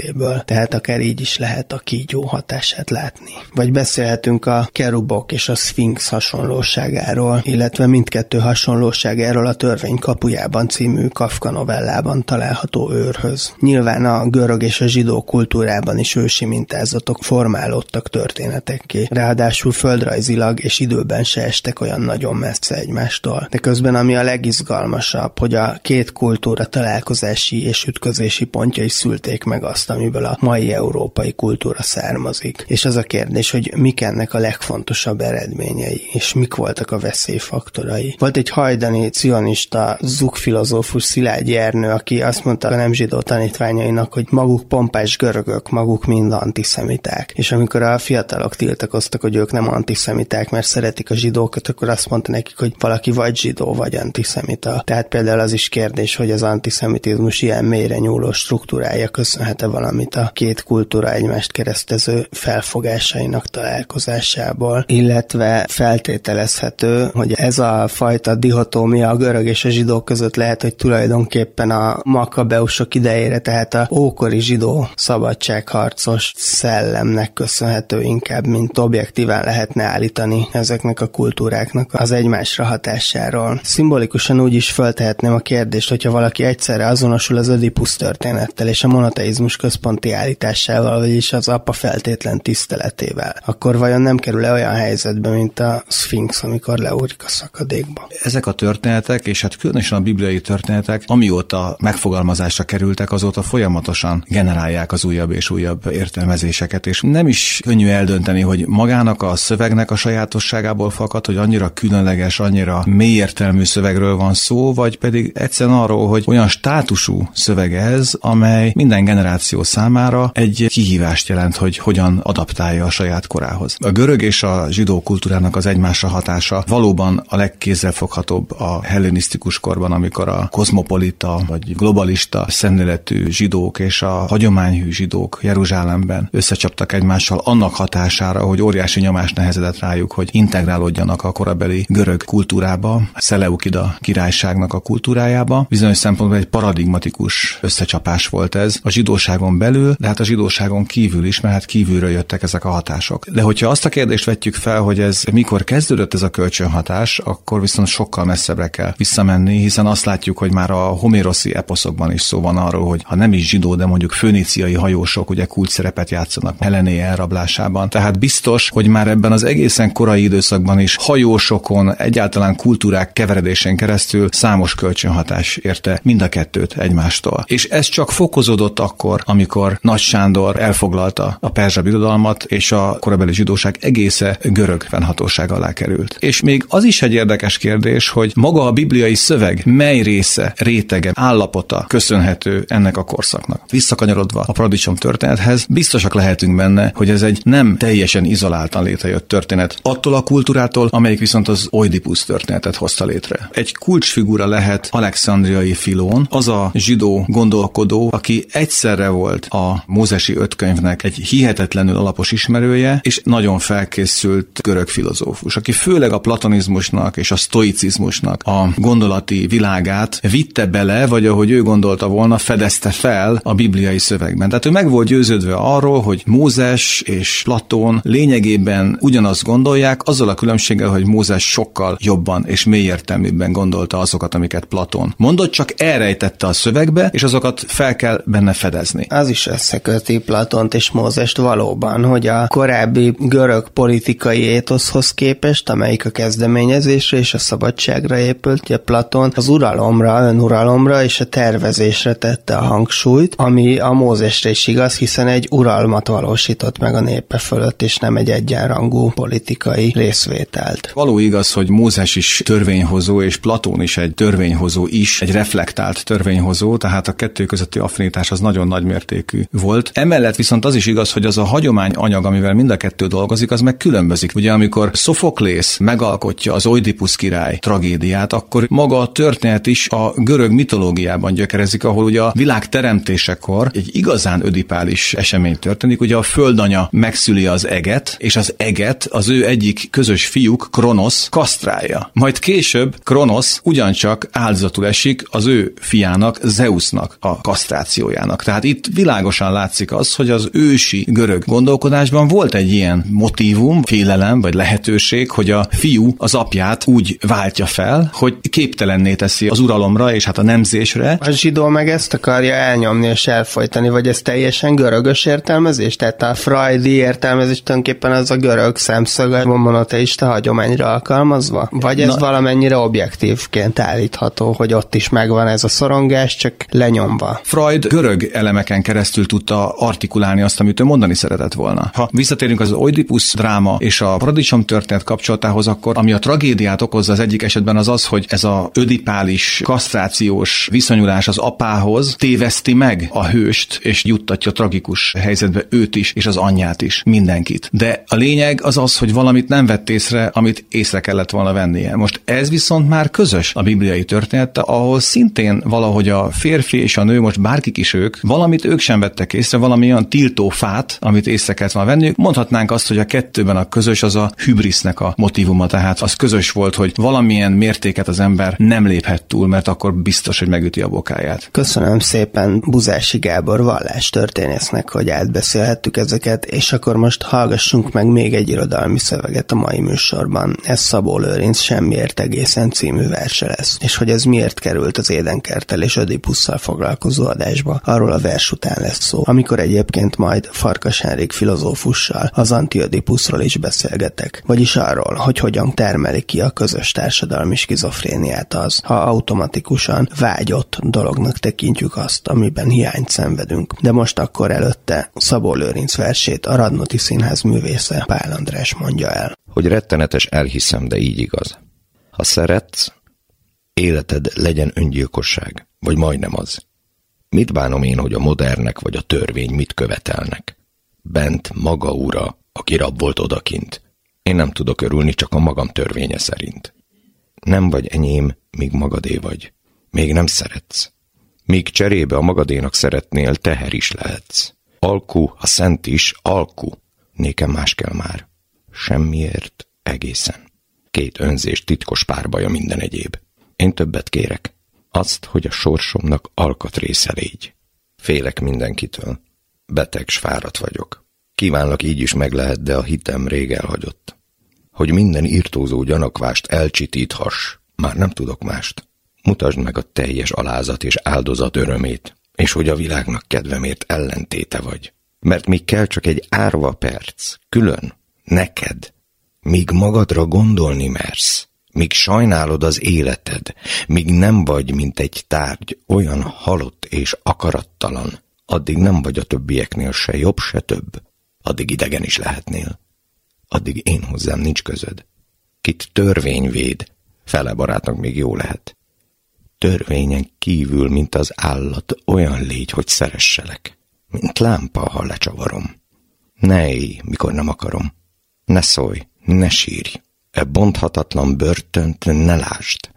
életéből, tehát akár így is lehet a kígyó hatását látni. Vagy beszélhetünk a kerubok és a szfinx hasonlóságáról, illetve mindkettő hasonlóságáról a törvény kapujában című Kafka novellában található őrhöz. Nyilván a görög és a zsidó kultúrában is ősi mintázatok formálódtak történetekké, ráadásul földrajzilag és időben se estek olyan nagyon messze egymástól. De közben ami a legizgalmasabb, hogy a két kultúra találkozási és ütközési pontjai szülték meg azt, amiből a mai európai kultúra származik. És az a kérdés, hogy mik ennek a legfontosabb eredményei, és mik voltak a veszélyfaktorai. Volt egy hajdani cionista zugfilozófus Szilágyi Ernő, aki azt mondta a nem zsidó tanítványainak, hogy maguk pompás görögök, maguk mind antiszemiták. És amikor a fiatalok tiltakoztak, hogy ők nem antiszemiták, mert szeretik a zsidókat, akkor azt mondta nekik, hogy valaki vagy zsidó, vagy antiszemita. Tehát például az is kérdés, hogy az antiszemitizmus ilyen mélyre nyúló struktúrája köszönhet-e valamit a két kultúra egymást keresztező felfogásainak találkozásából, illetve feltételezhető, hogy ez a fajta dihotómia a görög és a zsidó között lehet, hogy tulajdonképpen a makabeusok idejére, tehát a ókori zsidó szabadságharcos szellemnek köszönhető inkább, mint objektíván lehetne állítani ezeknek a kultúráknak az egymásra hatásáról. Szimbolikusan úgy is föltehetném a kérdést, hogyha valaki egyszerre azonosul az Ödipus történettel és a monoteizmus központi állításával, vagyis az apa feltétlen tiszteletével, akkor vajon nem kerül-e olyan helyzetbe, mint a Sphinx, amikor leúrik a szakadékba? Ezek a történetek, és hát különösen a bibliai történetek, amióta megfogalmazásra kerültek, azóta folyamatosan generálják az újabb és újabb értelmezéseket, és nem is könnyű eldönteni, hogy magának a szövegnek a sajátosságából fakad, hogy annyira különleges, annyira mély értelmű szövegről van szó, vagy pedig egyszerűen arról, hogy olyan státusú szöveg ez, amely minden generáció számára egy kihívást jelent, hogy hogyan adaptálja a saját korához. A görög és a zsidó kultúrának az egymásra hatása valóban a legkézzelfoghatóbb a hellenisztikus korban, amikor a kozmopolita vagy globalista szemléletű zsidók és a hagyományhű zsidók Jeruzsálemben összecsaptak egymással annak hatására, hogy óriási nyomás nehezedett rájuk, hogy integrálódjanak a korabeli görög kultúrába, Szeleukida királyságnak a kultúrájába. Bizonyos szempontból egy paradigmatikus összecsapás volt ez a zsidóságon belül, de hát a zsidóságon kívül is, mert hát kívülről jöttek ezek a hatások. De hogyha azt a kérdést vetjük fel, hogy ez mikor kezdődött ez a kölcsönhatás, akkor viszont sokkal messzebbre kell visszamenni, hiszen azt látjuk, hogy már a homéroszi eposzokban is szó van arról, hogy ha nem is zsidó, de mondjuk föníciai hajósok ugye kult szerepet játszanak Helené elrablásában. Tehát biztos, hogy már ebben az egészen korai időszakban is hajósokon, egyáltalán kultúrák keveredésén keresztül számos kölcsönhatás érte mind a kettőt egymástól. És ez csak fokozódott akkor, amikor Nagy Sándor elfoglalta a perzsa birodalmat, és a korabeli zsidóság egésze görög fennhatóság alá került. És még az is egy érdekes kérdés, hogy maga a bibliai szöveg mely része, rétege, állapota köszönhető ennek a korszaknak. Visszakanyarodva a paradicsom történethez, biztosak lehetünk benne, hogy ez egy nem teljesen izoláltan létrejött történet. Attól a kultúrától, amelyik viszont az Oidipus történetet hozta létre. Egy kulcsfigura lehet Alexandriai Filón, az a zsidó gondolkodó, aki egyszerre volt a mózesi ötkönyvnek egy hihetetlenül alapos ismerője, és nagyon felkészült görög filozófus, aki főleg a platonizmusnak és a stoicizmusnak a gondolati világát vitte bele, vagy ahogy ő gondolta volna, fedezte fel a bibliai szövegben. Tehát ő meg volt győződve arról, hogy Mózes és Platón lényegében ugyanazt gondolják, azzal a különbséggel, hogy Mózes sokkal jobban és mélyértelműbben gondolta azokat, amiket Platón mondott, csak elrejtette a szövegbe, és azokat fel kell benne fedezni. Az is összeköti Platont és Mózest valóban, hogy a korábbi görög politikai étoszhoz képest, amelyik a kezdeményezésre és a szabadságra épült, ugye Platon az uralomra, önuralomra és a tervezésre tette a hangsúlyt, ami a Mózesre is igaz, hiszen egy uralmat valósított meg a népe fölött, és nem egy egyenrangú politikai részvételt. Való igaz, hogy Mózes is törvényhozó, és Platón is egy törvényhozó is, egy reflektált törvényhozó, tehát a kettő közötti affinitás az nagyon nagy mértékű volt. Emellett viszont az is igaz, hogy az a hagyomány anyag, amivel mind a kettő dolgozik, az meg különbözik. Ugye amikor Sofoklész megalkotja az Oidipus király tragédiát, akkor maga a történet is a görög mitológiában gyökerezik, ahol ugye a világ teremtésekor egy igazán ödipális esemény történik, ugye a földanya megszüli az eget, és az eget az ő egyik közös fiúk, Kronosz, kasztrálja. Majd később Kronosz ugyancsak áldozatul esik az ő fiának, Zeusnak a kasztrációjának. Tehát itt világosan látszik az, hogy az ősi görög gondolkodásban volt egy ilyen motívum, félelem vagy lehetőség, hogy a fiú az apját úgy váltja fel, hogy képtelenné teszi az uralomra és hát a nemzésre. A zsidó meg ezt akarja elnyomni és elfolytani, vagy ez teljesen görögös értelmezés? Tehát a freudi értelmezés tulajdonképpen az a görög szemszög a monoteista hagyományra alkalmazva? Vagy ez Na, valamennyire objektívként állítható, hogy ott is megvan ez a szorongás, csak lenyomva? Freud görög elemeken keresztül tudta artikulálni azt, amit ő mondani szeretett volna. Ha visszatérünk az Oedipus dráma és a paradicsom történet kapcsolatához, akkor ami a tragédiát okozza az egyik esetben az az, hogy ez a ödipális kasztrációs viszonyulás az apához téveszti meg a hőst, és juttatja tragikus helyzetbe őt is, és az anyját is, mindenkit. De a lényeg az az, hogy valamit nem vett észre, amit észre kellett volna vennie. Most ez viszont már közös a bibliai története, ahol szintén valahogy a férfi és a nő, most bárkik is ők, valamit ők sem vettek észre, valami olyan tiltó fát, amit észre kellett volna venniük. Mondhatnánk azt, hogy a kettőben a közös az a hübrisznek a motivuma, tehát az közös volt, hogy valamilyen mértéket az ember nem léphet túl, mert akkor biztos, hogy megüti a bokáját. Köszönöm szépen Buzási Gábor vallás történésznek, hogy átbeszélhettük ezeket, és akkor most hallgassunk meg még egy irodalmi szöveget a mai műsorban. Ez Szabó Lőrinc Semmiért egészen című verse lesz. És hogy ez miért került az édenkertel és Ödipusszal foglalkozó adásba, arról a vers után lesz szó, amikor egyébként majd Farkas Henrik filozófussal az Antiödipuszról is beszélgetek, vagyis arról, hogy hogyan termeli ki a közös társadalmi skizofréniát az, ha automatikusan vágyott dolognak tekintjük azt, amiben hiányt szenvedünk. De most akkor előtte Szabó Lőrinc versét a Radnoti Színház művésze Pál András mondja el. Hogy rettenetes elhiszem, de így igaz. Ha szeretsz, életed legyen öngyilkosság, vagy majdnem az. Mit bánom én, hogy a modernek vagy a törvény mit követelnek? Bent maga ura, aki rab volt odakint. Én nem tudok örülni csak a magam törvénye szerint. Nem vagy enyém, míg magadé vagy. Még nem szeretsz. Míg cserébe a magadénak szeretnél, teher is lehetsz. Alku, a szent is, alku. Nékem más kell már. Semmiért, egészen. Két önzés titkos párbaja minden egyéb. Én többet kérek. Azt, hogy a sorsomnak alkatrésze légy. Félek mindenkitől. Beteg, s fáradt vagyok. Kívánlak így is meg lehet, de a hitem rég elhagyott. Hogy minden írtózó gyanakvást elcsitíthass, már nem tudok mást. Mutasd meg a teljes alázat és áldozat örömét, és hogy a világnak kedvemért ellentéte vagy. Mert még kell csak egy árva perc, külön, neked, míg magadra gondolni mersz, míg sajnálod az életed, míg nem vagy, mint egy tárgy, olyan halott és akarattalan, addig nem vagy a többieknél se jobb, se több, addig idegen is lehetnél. Addig én hozzám nincs közöd. Kit törvény véd, fele barátnak még jó lehet. Törvényen kívül, mint az állat, olyan légy, hogy szeresselek, mint lámpa, ha lecsavarom. Ne élj, mikor nem akarom. Ne szólj, ne sírj. E bonthatatlan börtönt ne lásd,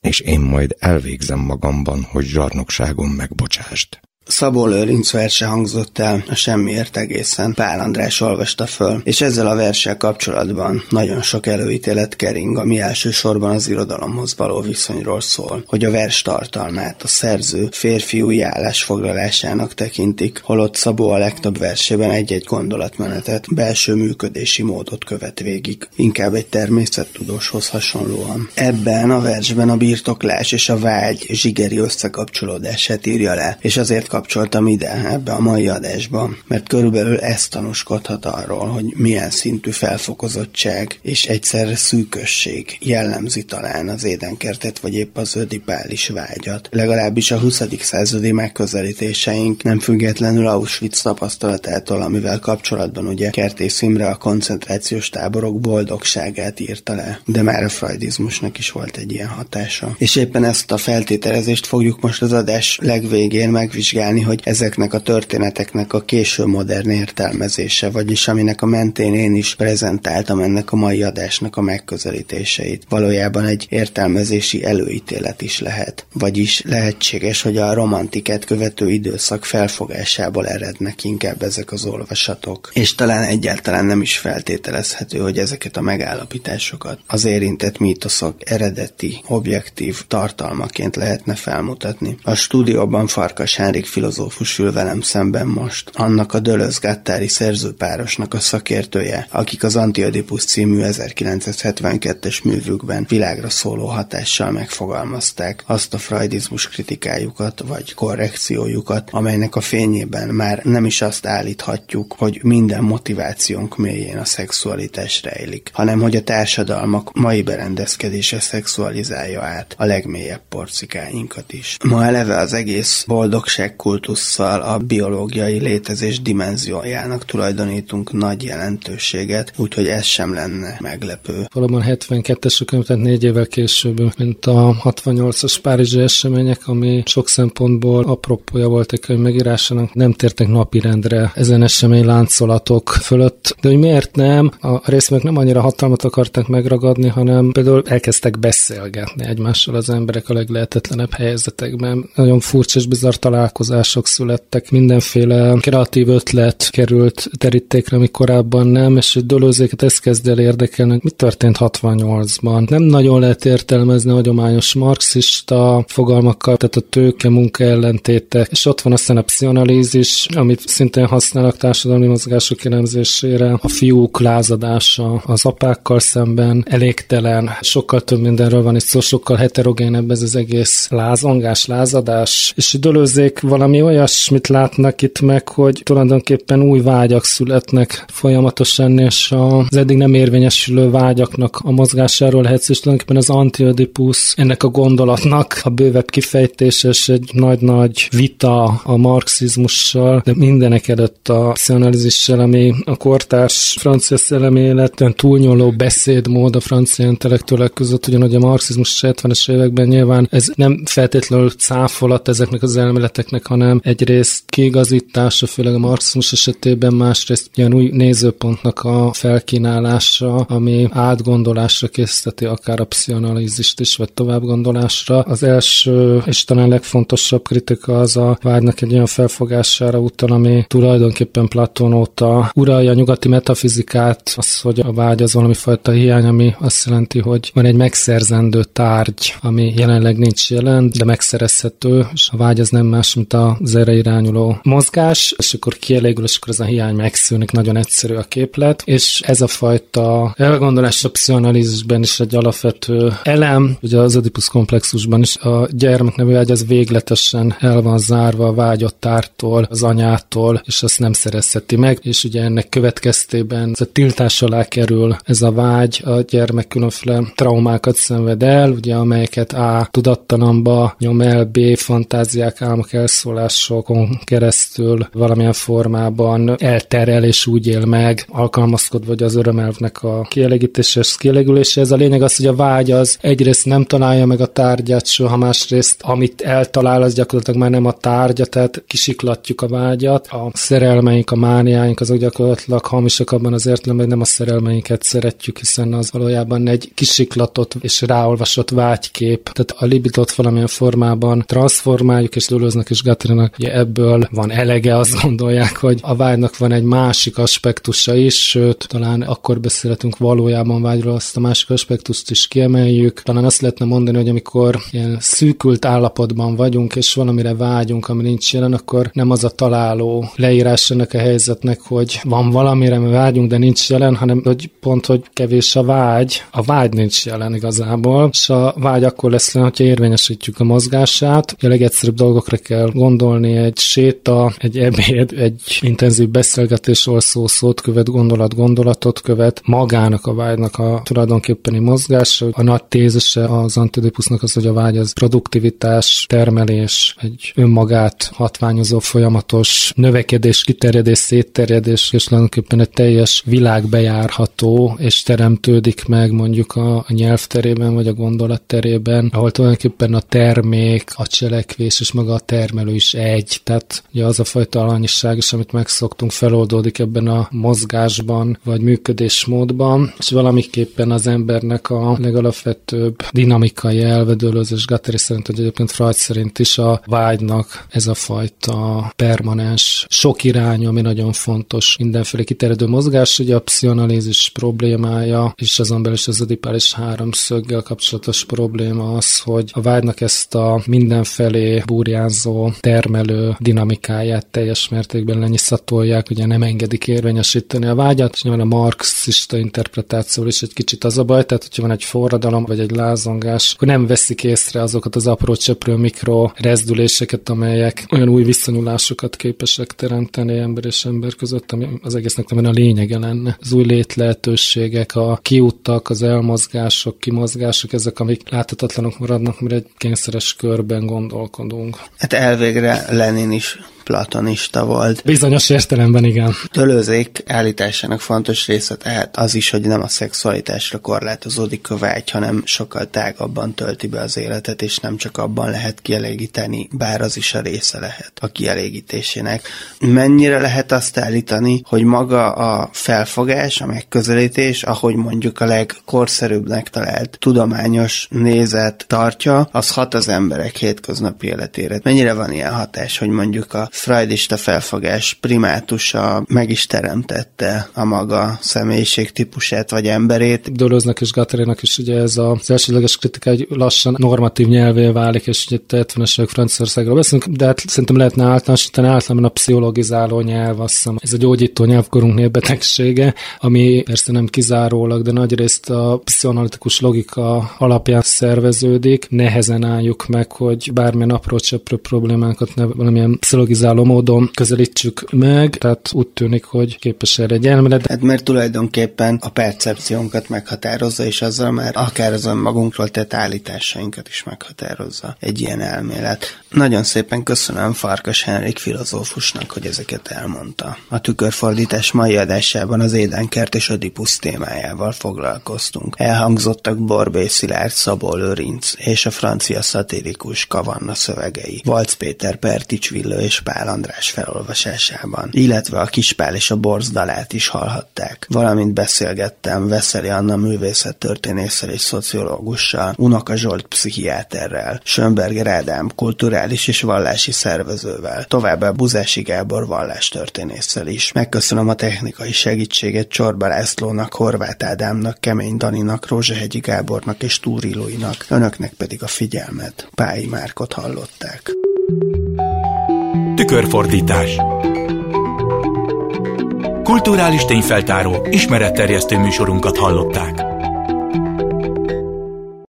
és én majd elvégzem magamban, hogy zsarnokságom megbocsást. Szabó Lőrinc verse hangzott el, a semmiért egészen. Pál András olvasta föl, és ezzel a verssel kapcsolatban nagyon sok előítélet kering, ami elsősorban az irodalomhoz való viszonyról szól, hogy a vers tartalmát a szerző férfiúi állásfoglalásának tekintik, holott Szabó a legtöbb versében egy-egy gondolatmenetet, belső működési módot követ végig, inkább egy természettudóshoz hasonlóan. Ebben a versben a birtoklás és a vágy zsigeri összekapcsolódását írja le, és azért bekapcsoltam ide, ebbe a mai adásba, mert körülbelül ez tanúskodhat arról, hogy milyen szintű felfokozottság és egyszerre szűkösség jellemzi talán az édenkertet, vagy épp az ödipális vágyat. Legalábbis a 20. századi megközelítéseink nem függetlenül Auschwitz tapasztalatától, amivel kapcsolatban ugye Kertész Imre a koncentrációs táborok boldogságát írta le, de már a freudizmusnak is volt egy ilyen hatása. És éppen ezt a feltételezést fogjuk most az adás legvégén megvizsgálni, hogy ezeknek a történeteknek a késő modern értelmezése, vagyis aminek a mentén én is prezentáltam ennek a mai adásnak a megközelítéseit. Valójában egy értelmezési előítélet is lehet. Vagyis lehetséges, hogy a romantikát követő időszak felfogásából erednek inkább ezek az olvasatok. És talán egyáltalán nem is feltételezhető, hogy ezeket a megállapításokat az érintett mítoszok eredeti, objektív tartalmaként lehetne felmutatni. A stúdióban Farkas Henrik filozófus ül velem szemben most. Annak a Dölöz Gattári szerzőpárosnak a szakértője, akik az Antiodipus című 1972-es művükben világra szóló hatással megfogalmazták azt a freudizmus kritikájukat vagy korrekciójukat, amelynek a fényében már nem is azt állíthatjuk, hogy minden motivációnk mélyén a szexualitás rejlik, hanem hogy a társadalmak mai berendezkedése szexualizálja át a legmélyebb porcikáinkat is. Ma eleve az egész boldogság kultusszal a biológiai létezés dimenziójának tulajdonítunk nagy jelentőséget, úgyhogy ez sem lenne meglepő. Valóban 72-es könyv, tehát négy évvel később, mint a 68-as Párizsi események, ami sok szempontból apropója volt egy könyv megírásának, nem tértek napirendre ezen esemény láncolatok fölött. De hogy miért nem? A részmek nem annyira hatalmat akarták megragadni, hanem például elkezdtek beszélgetni egymással az emberek a leglehetetlenebb helyzetekben. Nagyon furcsa és bizarr találkozások születtek, mindenféle kreatív ötlet került terítékre, ami korábban nem, és dolózéket ezt kezd el érdekelni, mi történt 68-ban. Nem nagyon lehet értelmezni hagyományos marxista fogalmakkal, tehát a tőke munka ellentéte, és ott van aztán a pszichoanalízis, amit szintén használnak társadalmi mozgások elemzésére, a fiúk lázadása az apákkal szemben elégtelen, sokkal több mindenről van itt szó, sokkal heterogénebb ez az egész lázongás, lázadás, és Dölőzék valami olyasmit látnak itt meg, hogy tulajdonképpen új vágyak születnek folyamatosan, és az eddig nem érvényesülő vágyaknak a mozgásáról lehet, és tulajdonképpen az antiodipus ennek a gondolatnak a bővebb kifejtése, és egy nagy-nagy vita a marxizmussal, de mindenek előtt a pszichoanalízissel, ami a kortárs francia szellemi életen túlnyoló beszédmód a francia intellektuálek között, ugyanúgy a marxizmus 70-es években nyilván ez nem feltétlenül cáfolat ezeknek az elméleteknek, hanem egyrészt kiigazítása, főleg a marxizmus esetében, másrészt ilyen új nézőpontnak a felkínálása, ami átgondolásra készíteti akár a pszichoanalízist is, vagy továbbgondolásra. Az első és talán legfontosabb kritika az a vágynak egy olyan felfogására utal, ami tulajdonképpen Platón óta uralja a nyugati metafizikát, az, hogy a vágy az valami fajta hiány, ami azt jelenti, hogy van egy megszerzendő tárgy, ami jelenleg nincs jelen, de megszerezhető, és a vágy az nem más, mint az erre irányuló mozgás, és akkor kielégül, és akkor ez a hiány megszűnik, nagyon egyszerű a képlet, és ez a fajta elgondolás a pszichoanalízisben is egy alapvető elem, ugye az Oedipus komplexusban is a gyermek nevű vágy az végletesen el van zárva a vágyott tártól, az anyától, és azt nem szerezheti meg, és ugye ennek következtében ez a tiltás alá kerül ez a vágy, a gyermek különféle traumákat szenved el, ugye amelyeket A tudattalamba nyom el, B fantáziák, álmok, elszólásokon keresztül valamilyen formában elterel és úgy él meg, alkalmazkodva vagy az örömelvnek a kielégítéshez, kielégülése. Ez a lényeg az, hogy a vágy az egyrészt nem találja meg a tárgyát soha, másrészt amit eltalál, az gyakorlatilag már nem a tárgya, tehát kisiklatjuk a vágyat. A szerelmeink, a mániáink azok gyakorlatilag hamisak abban az értelemben, hogy nem a szerelmeinket szeretjük, hiszen az valójában egy kisiklatott és ráolvasott vágykép. Tehát a libidot valamilyen formában transformáljuk, és Dölöznek és Gatrinak ugye ebből van elege, azt gondolják, hogy a vágynak van egy másik aspektusa is, sőt, talán akkor beszélhetünk valójában vágyról, azt a másik aspektust is kiemeljük. Talán azt lehetne mondani, hogy amikor ilyen szűkült állapotban vagyunk, és valamire vágyunk, ami nincs jelen, akkor nem az a találó leírás ennek a helyzetnek, hogy van valamire, mi vágyunk, de nincs jelen, hanem hogy pont, hogy kevés a vágy, a vágy nincs jelen igazából, és a vágy akkor lesz, hogyha érvényesítjük a mozgását. A legegyszerűbb dolgokra kell gondolni, gondolni, egy séta, egy ebéd, egy intenzív beszélgetésről szó szót követ, gondolat gondolatot követ, magának a vágynak a tulajdonképpeni mozgás. A nagy tézise az antidipusnak az, hogy a vágy az produktivitás, termelés, egy önmagát hatványozó folyamatos növekedés, kiterjedés, szétterjedés, és tulajdonképpen egy teljes világ bejárható, és teremtődik meg mondjuk a, a nyelvterében, vagy a gondolatterében, ahol tulajdonképpen a termék, a cselekvés és maga a termelő is egy. Tehát ugye az a fajta alanyiság is, amit megszoktunk, feloldódik ebben a mozgásban, vagy működésmódban, és valamiképpen az embernek a legalapvetőbb dinamikai elvedőlőz, és Gattari szerint, hogy egyébként Freud szerint is a vágynak ez a fajta permanens sok irány, ami nagyon fontos, mindenféle kiterjedő mozgás, ugye a pszichoanalízis problémája, és azon belül is az adipális háromszöggel kapcsolatos probléma az, hogy a vágynak ezt a mindenfelé burjánzó, termelő dinamikáját teljes mértékben lenyiszatolják, ugye nem engedik érvényesíteni a vágyat, és nyilván a marxista interpretáció is egy kicsit az a baj, tehát hogyha van egy forradalom vagy egy lázongás, akkor nem veszik észre azokat az apró cseprő mikro rezdüléseket, amelyek olyan új viszonyulásokat képesek teremteni ember és ember között, ami az egésznek nem a lényege lenne. Az új létlehetőségek, a kiúttak, az elmozgások, kimozgások, ezek, amik láthatatlanok maradnak, mert egy kényszeres körben gondolkodunk. Hát elvégre Lenin is platonista volt. Bizonyos értelemben igen. Tölőzék állításának fontos része tehát az is, hogy nem a szexualitásra korlátozódik a vágy, hanem sokkal tágabban tölti be az életet, és nem csak abban lehet kielégíteni, bár az is a része lehet a kielégítésének. Mennyire lehet azt állítani, hogy maga a felfogás, a megközelítés, ahogy mondjuk a legkorszerűbbnek talált tudományos nézet tartja, az hat az emberek hétköznapi életére. Mennyire van ilyen hatás, hogy mondjuk a freudista felfogás primátusa meg is teremtette a maga személyiség típusát vagy emberét. Doloznak és Gatterénak is ugye ez az elsődleges kritika egy lassan normatív nyelvé válik, és ugye 70-es évek Franciaországról beszélünk, de hát szerintem lehetne általánosítani általában a pszichologizáló nyelv, azt hiszem, ez a gyógyító nyelvkorunk népbetegsége, ami persze nem kizárólag, de nagyrészt a pszichoanalitikus logika alapján szerveződik, nehezen álljuk meg, hogy bármilyen apró cseprő problémákat ne valamilyen pszichologizáló improvizáló módon közelítsük meg, tehát úgy tűnik, hogy képes erre egy elmélet. Hát mert tulajdonképpen a percepciónkat meghatározza, és azzal már akár az magunkról tett állításainkat is meghatározza egy ilyen elmélet. Nagyon szépen köszönöm Farkas Henrik filozófusnak, hogy ezeket elmondta. A tükörfordítás mai adásában az Édenkert és Ödipus témájával foglalkoztunk. Elhangzottak Borbé Szilárd, Szabó Lőrinc és a francia szatirikus Kavanna szövegei. Valc Péter Pertics Villő és Pál András felolvasásában, illetve a Kispál és a Borz dalát is hallhatták. Valamint beszélgettem Veszeli Anna művészettörténésszel és szociológussal, Unoka Zsolt pszichiáterrel, Sönberger Ádám kulturális és vallási szervezővel, továbbá Buzási Gábor vallástörténésszel is. Megköszönöm a technikai segítséget Csorba Lászlónak, Horváth Ádámnak, Kemény Daninak, Rózsahegyi Gábornak és Túri Luinak, önöknek pedig a figyelmet. Pályi Márkot hallották. Tükörfordítás Kulturális tényfeltáró, ismeretterjesztő műsorunkat hallották.